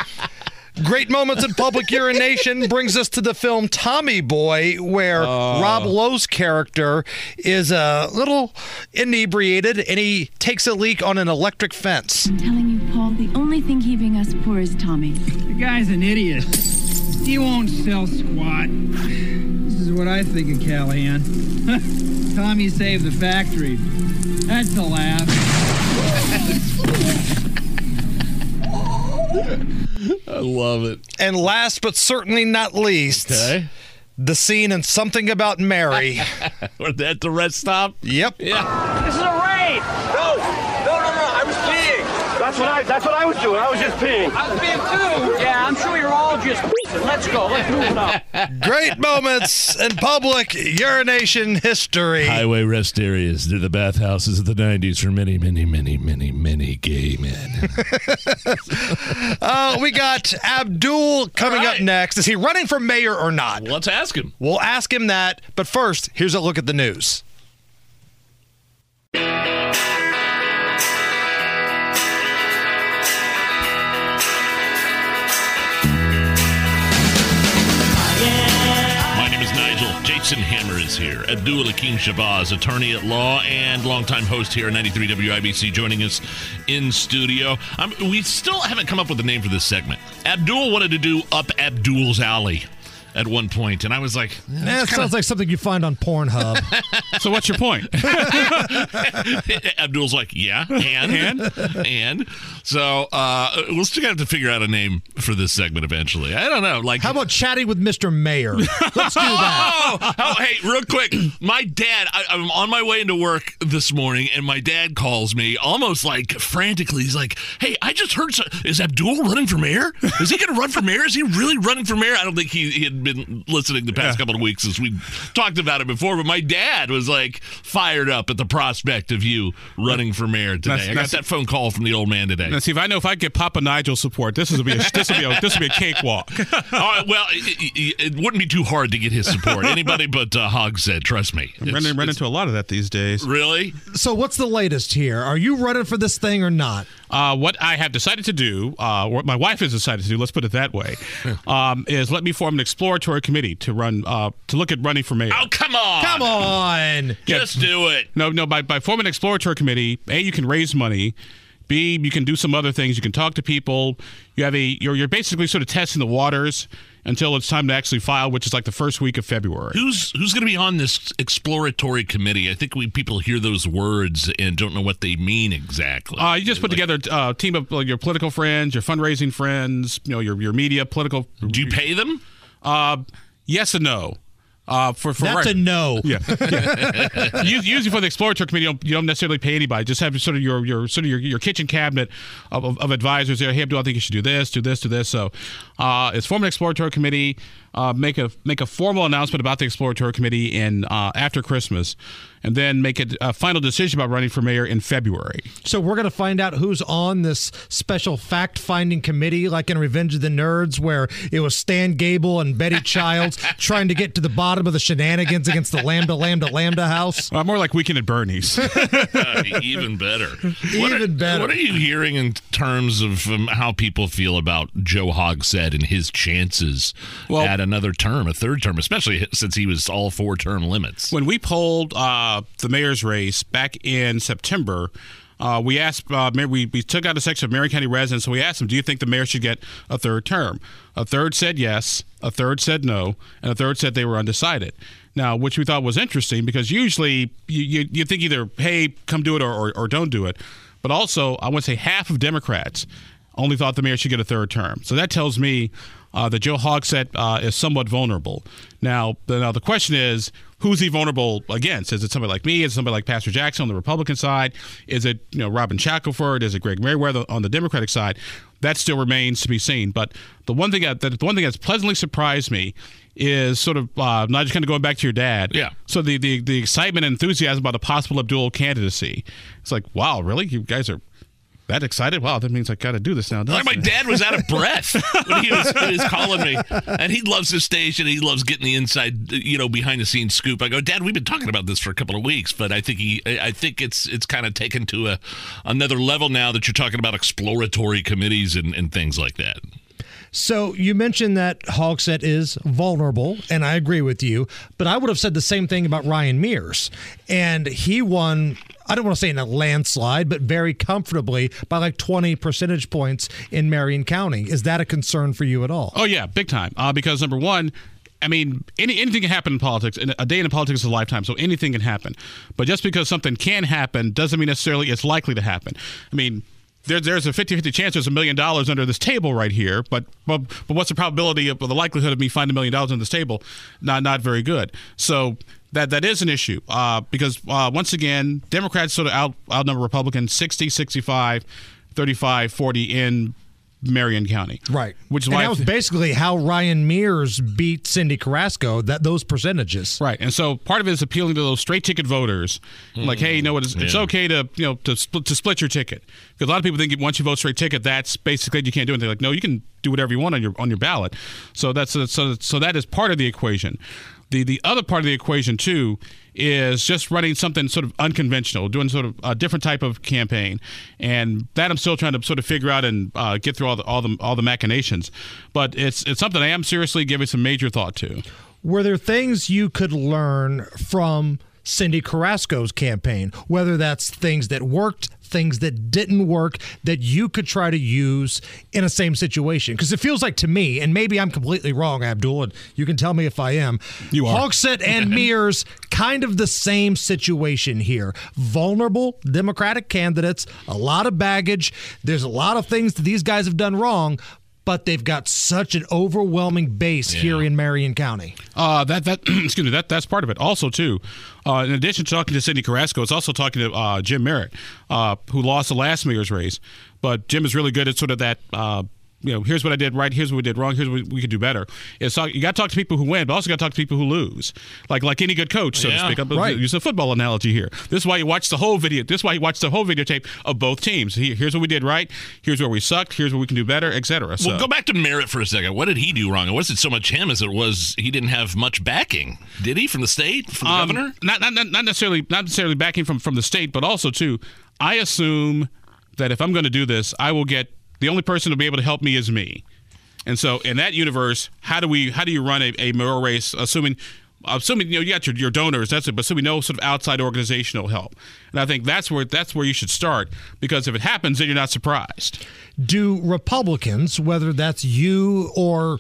Great moments in public urination brings us to the film Tommy Boy, where oh. Rob Lowe's character is a little inebriated and he takes a leak on an electric fence. I'm telling you, Paul, the only thing keeping us poor is Tommy. The guy's an idiot. He won't sell squat. This is what I think of Callahan. Tommy saved the factory. That's a laugh. I love it. And last but certainly not least, Okay. the scene in Something About Mary. Or at the red stop. Yep. Yeah. This is a raid. No, no, no, no. I was peeing. That's what I. That's what I was doing. I was just peeing. I was peeing too. Yeah, I'm sure you're all just. Let's go. Let's move it up. Great moments in public urination history. Highway rest areas. They're the bathhouses of the 90s for many, many, many, many, many gay men. Uh, we got Abdul coming up next. Is he running for mayor or not? Let's ask him. We'll ask him that. But first, here's a look at the news. Jason Hammer is here. Abdul Hakim Shabazz, attorney at law and longtime host here at 93 WIBC, joining us in studio. Um, we still haven't come up with a name for this segment. Abdul wanted to do Up Abdul's Alley. At one point, and I was like, That sounds like something you find on Pornhub. so what's your point? Abdul's like, yeah, and and, so uh, we'll still have to figure out a name for this segment eventually. I don't know, like How about chatting with Mr. Mayor? Let's do that. Oh, oh, hey, real quick. My dad, I, I'm on my way into work this morning, and my dad calls me almost like frantically. He's like, Hey, I just heard, so- is Abdul running for mayor? Is he going to run for mayor? Is he really running for mayor? I don't think he, he had been listening the past couple of weeks since we talked about it before, but my dad was like fired up at the prospect of you running for mayor today. That's- I got that's- that phone call from the old man today. Now, see if I know if I get Papa Nigel support, this will be a, this will be a, this will be a cakewalk. Well, it, it, it wouldn't be too hard to get his support. Anybody but uh, Hogsett, trust me. I'm running, running into a lot of that these days. Really? So, what's the latest here? Are you running for this thing or not? Uh, what I have decided to do, uh, what my wife has decided to do, let's put it that way, um, is let me form an exploratory committee to run uh, to look at running for mayor. Oh, come on. Come on. Just do it. No, no. By by forming an exploratory committee, a you can raise money. B you can do some other things. You can talk to people. You have a you're you're basically sort of testing the waters until it's time to actually file, which is like the first week of February. Who's who's going to be on this exploratory committee? I think we people hear those words and don't know what they mean exactly. Uh, you just put together a team of like, your political friends, your fundraising friends, you know, your your media, political. Do you pay them? Uh, yes and no. Uh, for for That's right- a no. Yeah. yeah. Usually for the exploratory committee, you don't, you don't necessarily pay anybody. Just have sort of your your sort of your, your kitchen cabinet of, of, of advisors there. Hey, Abdul, I think you should do this, do this, do this. So, uh, it's form an exploratory committee. Uh, make a make a formal announcement about the exploratory committee in uh, after Christmas, and then make a, a final decision about running for mayor in February. So we're going to find out who's on this special fact-finding committee, like in Revenge of the Nerds, where it was Stan Gable and Betty Childs trying to get to the bottom of the shenanigans against the Lambda Lambda Lambda House. Uh, more like Weekend at Bernie's. Uh, even better. What Even are, better. What are you hearing in terms of um, how people feel about Joe Hogsett and his chances Well- at another term, a third term, especially since he was all four term limits? When we polled uh, the mayor's race back in September, uh, we asked, uh, we, we took out a section of Marion County residents, and we asked them, do you think the mayor should get a third term? A third said yes, a third said no, and a third said they were undecided. Now, which we thought was interesting because usually you, you, you think either, hey, come do it or, or, or don't do it. But also, I want to say half of Democrats only thought the mayor should get a third term. So that tells me uh, that Joe Hogsett uh, is somewhat vulnerable. Now, the, now the question is, who's he vulnerable against? Is it somebody like me? Is it somebody like Pastor Jackson on the Republican side? Is it you know Robin Shackleford? Is it Greg Merriweather on the Democratic side? That still remains to be seen. But the one thing that the one thing that's pleasantly surprised me is sort of uh, not just kind of going back to your dad. Yeah. So the, the the excitement and enthusiasm about a possible Abdul candidacy. It's like, wow, really? You guys are that excited? Wow, that means I got to do this now. Like doesn't my it? dad was out of breath when he was, when he was calling me, and he loves his station. He loves getting the inside, you know, behind the scenes scoop. I go, Dad, we've been talking about this for a couple of weeks, but I think he, I think it's it's kind of taken to a another level now that you're talking about exploratory committees and, and things like that. So you mentioned that Hogsett is vulnerable, and I agree with you. But I would have said the same thing about Ryan Mears, and he won. I don't want to say in a landslide, but very comfortably by like 20 percentage points in Marion County. Is that a concern for you at all? Oh yeah, big time. Uh, because number one, I mean, any, anything can happen in politics. A day in politics is a lifetime, so anything can happen. But just because something can happen doesn't mean necessarily it's likely to happen. I mean. There, there's a 50-50 chance there's a million dollars under this table right here, but, but but what's the probability of the likelihood of me finding a million dollars under this table? Not not very good. So that that is an issue uh, because uh, once again, Democrats sort of out outnumber Republicans 60, 65, 35, 40 in Marion County. Right. Which is and why that was basically how Ryan Mears beat Cindy Carrasco. That those percentages. Right, and so part of it is appealing to those straight ticket voters, like, hey, you know what? It's, it's okay to you know to split to split your ticket because a lot of people think once you vote straight ticket, that's basically you can't do anything. Like, no, you can do whatever you want on your on your ballot. So that's so so that is part of the equation. The the other part of the equation too is just running something sort of unconventional, doing sort of a different type of campaign, and that I'm still trying to sort of figure out and uh, get through all the all the all the machinations. But it's it's something I am seriously giving some major thought to. Were there things you could learn from Cindy Carrasco's campaign, whether that's things that worked, things that didn't work that you could try to use in a same situation. Because it feels like to me, and maybe I'm completely wrong, Abdul, and you can tell me if I am. You are. Hogsett and Mears, kind of the same situation here. Vulnerable Democratic candidates, a lot of baggage. There's a lot of things that these guys have done wrong. But they've got such an overwhelming base here in Marion County. Uh, that that excuse me that that's part of it. Also, too, uh, in addition to talking to Cindy Carrasco, it's also talking to uh, Jim Merritt, uh, who lost the last mayor's race. But Jim is really good at sort of that. You know, here's what I did right. Here's what we did wrong. Here's what we could do better. It's talk, you got to talk to people who win, but also got to talk to people who lose. Like like any good coach, so Yeah, to speak. I'm right. use a football analogy here. This is why you watch the whole video. This is why you watch the whole videotape of both teams. Here's what we did right. Here's where we sucked. Here's what we can do better, etc. So. Well, go back to Merritt for a second. What did he do wrong? It wasn't so much him as it was he didn't have much backing. Did he from the state, from the Um, governor? Not, not not not necessarily not necessarily backing from from the state, but also too. I assume that if I'm going to do this, I will get the only person to be able to help me is me. And so, in that universe, how do we how do you run a, a mayoral race? Assuming assuming you know you got your, your donors, that's it, but assuming no sort of outside organizational help. And I think that's where that's where you should start because if it happens, then you're not surprised. do Republicans, whether that's you or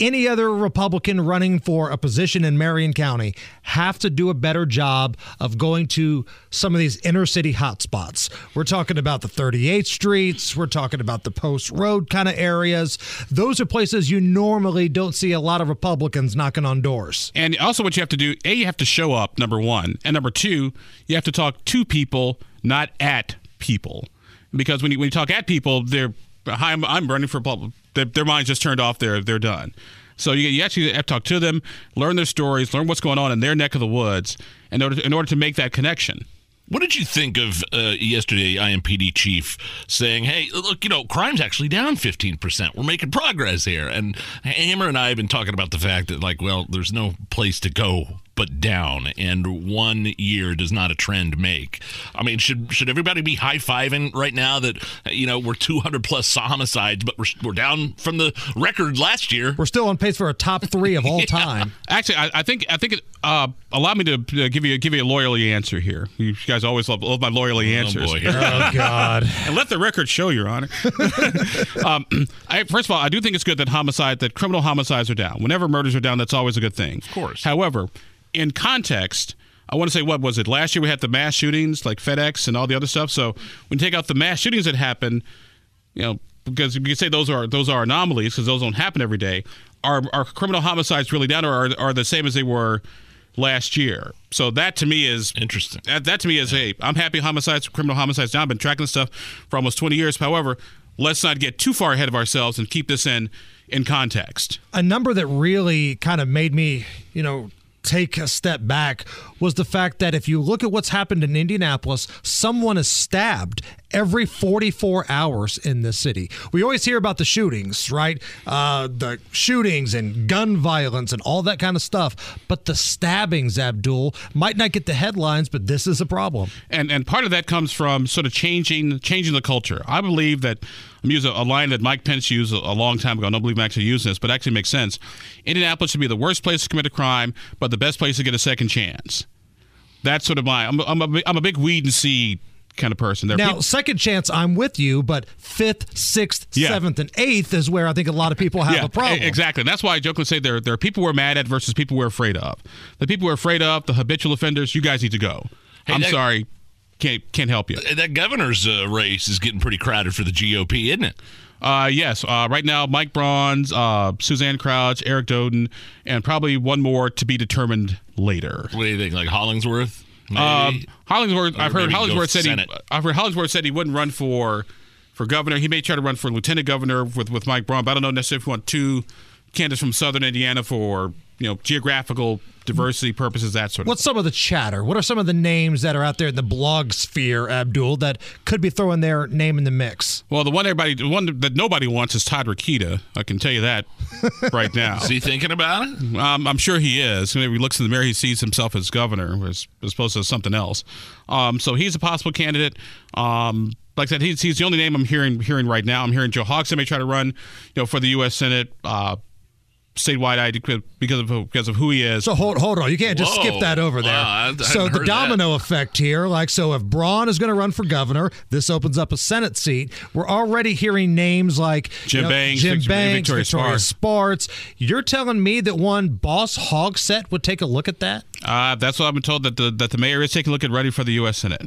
any other Republican running for a position in Marion County, have to do a better job of going to some of these inner city hotspots? We're talking about the 38th streets, we're talking about the Post Road kind of areas. Those are places you normally don't see a lot of Republicans knocking on doors. And also, what you have to do, A, you have to show up, number one. And number two, you have to talk to people, not at people. Because when you, when you talk at people, they're, hi, I'm, I'm running for public. Their, their mind's just turned off, they're, they're done. So you, you actually have to talk to them, learn their stories, learn what's going on in their neck of the woods in order to, in order to make that connection. What did you think of uh, yesterday? IMPD chief saying, "Hey, look, you know, crime's actually down 15 percent. We're making progress here." And Hammer and I have been talking about the fact that, like, well, there's no place to go but down, and one year does not a trend make. I mean, should should everybody be high fiving right now that you know we're 200 plus homicides, but we're we're down from the record last year? We're still on pace for a top three of all time. Actually, I, I think I think it uh, allow me to uh, give you give you a loyally answer here. You guys always love, love my loyally answers. boy. Oh, God. and let the record show, Your Honor. um, I, first of all, I do think it's good that homicide, that criminal homicides are down. Whenever murders are down, that's always a good thing. Of course. However, in context, I want to say, what was it? Last year we had the mass shootings, like FedEx and all the other stuff. So when you take out the mass shootings that happened, you know, because you say those are those are anomalies because those don't happen every day. Are are criminal homicides really down, or are, are the same as they were last year? So that to me is interesting. That, that to me is hey, I'm happy homicides, criminal homicides down. I've been tracking this stuff for almost 20 years. However, let's not get too far ahead of ourselves and keep this in in context. a number that really kind of made me, you know, take a step back was the fact that if you look at what's happened in Indianapolis, someone is stabbed every 44 hours in this city. We always hear about the shootings, right? Uh, the shootings and gun violence and all that kind of stuff. But the stabbings, Abdul, might not get the headlines, but this is a problem. and and part of that comes from sort of changing changing the culture. I believe that I'm using a line that Mike Pence used a, long time ago. I don't believe I'm actually using this, but actually makes sense. Indianapolis should be the worst place to commit a crime, but the best place to get a second chance. That's sort of my. I'm, a- I'm, a, big- I'm a big weed and seed kind of person. There Now, people- second chance, I'm with you, but fifth, sixth, Yeah. seventh, and eighth is where I think a lot of people have a problem. Exactly. And that's why I jokingly say there, there are people we're mad at versus people we're afraid of. The people we're afraid of, the habitual offenders, you guys need to go. Hey, I'm that- sorry. Can't, can't help you. That governor's uh, race is getting pretty crowded for the GOP, isn't it? Uh, yes. Uh, right now, Mike Braun, uh, Suzanne Crouch, Eric Doden, and probably one more to be determined later. What do you think? Like Hollingsworth? Um, Hollingsworth. Or I've heard Hollingsworth said he. I've heard Hollingsworth said he wouldn't run for for governor. He may try to run for lieutenant governor with with Mike Braun. But I don't know necessarily if we want two candidates from Southern Indiana for you know geographical diversity purposes, that sort of. What's some of the chatter? What are some of the names that are out there in the blog sphere, Abdul, that could be throwing their name in the mix? Well, the one everybody, the one that nobody wants is Todd Rokita. I can tell you that right now. Is he thinking about it? Um, I'm sure he is. When he looks in the mirror, he sees himself as governor, as, as opposed to something else. Um, so he's a possible candidate. Um, like I said, he's, he's the only name I'm hearing hearing right now. I'm hearing Joe Hogsett may try to run, you know, for the U.S. Senate. Uh, statewide ID because of because of who he is. So hold hold on, you can't just Whoa. skip that over there. Wow, I hadn't so the domino effect here, like so, if Braun is going to run for governor, this opens up a Senate seat. We're already hearing names like Jim Banks, Jim Banks, Victoria Victoria Spartz. You're telling me that one Boss Hogsett would take a look at that? Uh, that's what I've been told that the that the mayor is taking a look at running for the U.S. Senate.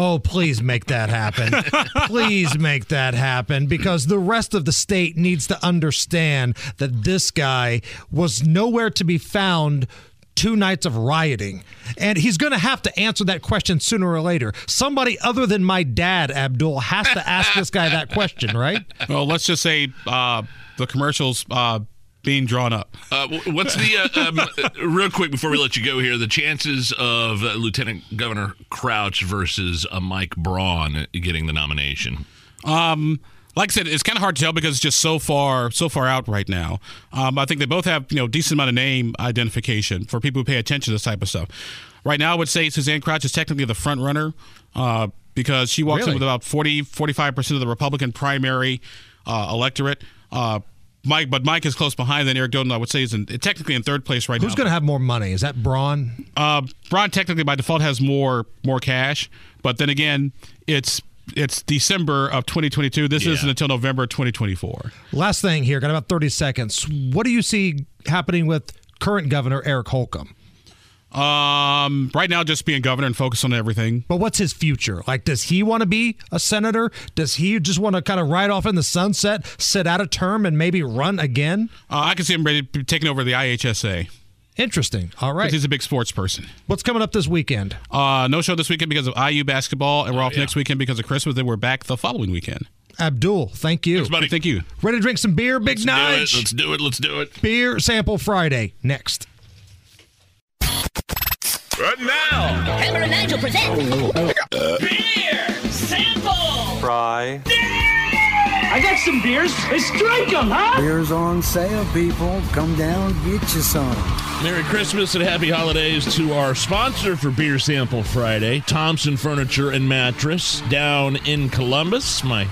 Oh, please make that happen. please make that happen because the rest of the state needs to understand that this guy was nowhere to be found two nights of rioting. And he's going to have to answer that question sooner or later. Somebody other than my dad, Abdul, has to ask this guy that question, right? Well, let's just say uh, the commercials uh, being drawn up. Uh, what's the uh, um, uh, real quick before we let you go here? The chances of uh, Lieutenant Governor Crouch versus uh, Mike Braun getting the nomination. Um, like I said, it's kind of hard to tell because it's just so far so far out right now. Um, I think they both have you know decent amount of name identification for people who pay attention to this type of stuff. Right now, I would say Suzanne Crouch is technically the front runner uh, because she walks Really? in with about 40 45 percent of the Republican primary uh, electorate. Uh, Mike, but Mike is close behind. Then Eric Doden, I would say, is in, technically in third place right Who's now. Who's going to have more money? Is that Braun? Uh, Braun technically by default has more more cash, but then again, it's it's December of 2022. This Yeah. isn't until November 2024. Last thing here, got about 30 seconds. What do you see happening with current governor Eric Holcomb? Um, right now, just being governor and focus on everything. But what's his future? Like, does he want to be a senator? Does he just want to kind of ride off in the sunset, sit out a term, and maybe run again? Uh, I can see him ready to be taking over the IHSA. Interesting. All right. He's a big sports person. What's coming up this weekend? Uh, no show this weekend because of IU basketball, and we're off next weekend because of Christmas. Then we're back the following weekend. Abdul, thank you. buddy. Thank you. Ready to drink some beer, Big Let's do it. Let's do it. Let's do it. Beer Sample Friday next. Right now. Hammer and Nigel present Beer sample. Fry. I got some beers. Let's drink them, huh? Beer's on sale, people. Come down, get you some. Merry Christmas and happy holidays to our sponsor for Beer Sample Friday, Thompson Furniture and Mattress, down in Columbus. My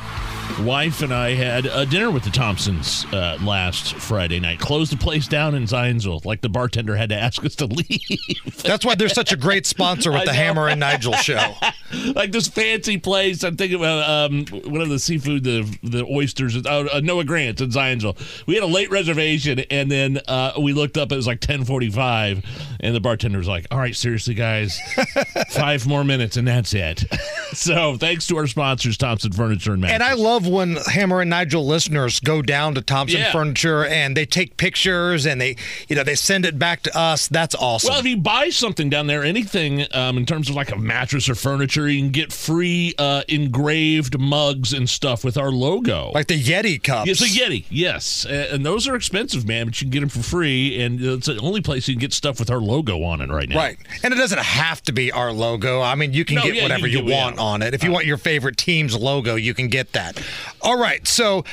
wife and I had a dinner with the Thompsons uh, last Friday night. Closed the place down in Zionsville, like the bartender had to ask us to leave. That's why they're such a great sponsor with the. Hammer and Nigel show. like this fancy place. I'm thinking about um, one of the seafood, the the oysters. Uh, uh, Noah Grant in Zionsville. We had a late reservation, and then uh, we looked up. It was like 10:45, and the bartender was like, "All right, seriously, guys, five more minutes, and that's it." so thanks to our sponsors, Thompson Furniture and Mattress. And I love when Hammer and Nigel listeners go down to Thompson Yeah. Furniture and they take pictures and they, you know, they send it back to us. That's awesome. Well, if you buy something down there, anything um, in terms of like a mattress or furniture, you can get free uh, engraved mugs and stuff with our logo. like the Yeti cups. It's a Yeti, yes, and those are expensive, man. But you can get them for free, and it's the only place you can get stuff with our logo on it right now. Right. And it doesn't have to be our logo. I mean, you can No, get yeah, whatever you, get- want on it. If you want your favorite team's logo, you can get that. All right. So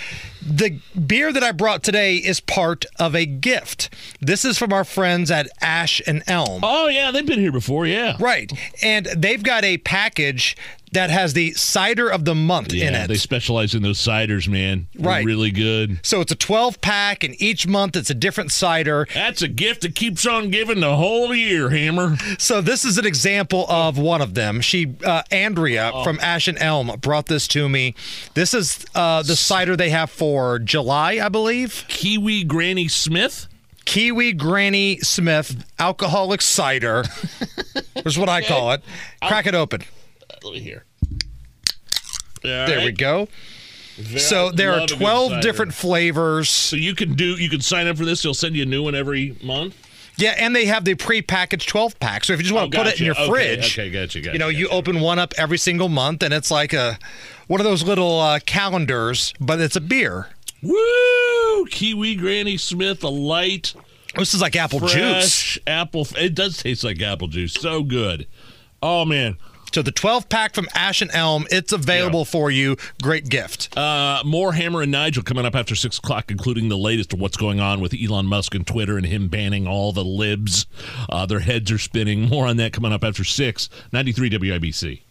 the beer that I brought today is part of a gift. This is from our friends at Ash and Elm. Oh yeah, they've been here before. Yeah. Right. And they've got a package that has the cider of the month in Yeah, it. they specialize in those ciders, man. They're Right. really good. So it's a 12 pack, and each month it's a different cider. That's a gift that keeps on giving the whole year, Hammer. So this is an example of one of them. She, uh, Andrea Oh. from Ash and Elm, brought this to me. This is uh, the cider they have for July, I believe. Kiwi Granny Smith. Kiwi Granny Smith alcoholic cider. is what I call it. Crack it open. Let me hear. There we go. So there are 12 different flavors. So you can do you can sign up for this. They'll send you a new one every month. Yeah, and they have the pre-packaged 12 pack. So if you just want to Oh, put it in your. Okay, fridge, okay, gotcha, gotcha, you know, you open one up every single month, and it's like a one of those little uh, calendars, but it's a beer. Woo! Kiwi Granny Smith, a light. This is like apple juice. Apple. It does taste like apple juice. So good. Oh man. So the 12 pack from Ash and Elm, it's available for you. Great gift. Uh, more Hammer and Nigel coming up after six o'clock, including the latest of what's going on with Elon Musk and Twitter and him banning all the libs. Uh, their heads are spinning. More on that coming up after six. 93 WIBC.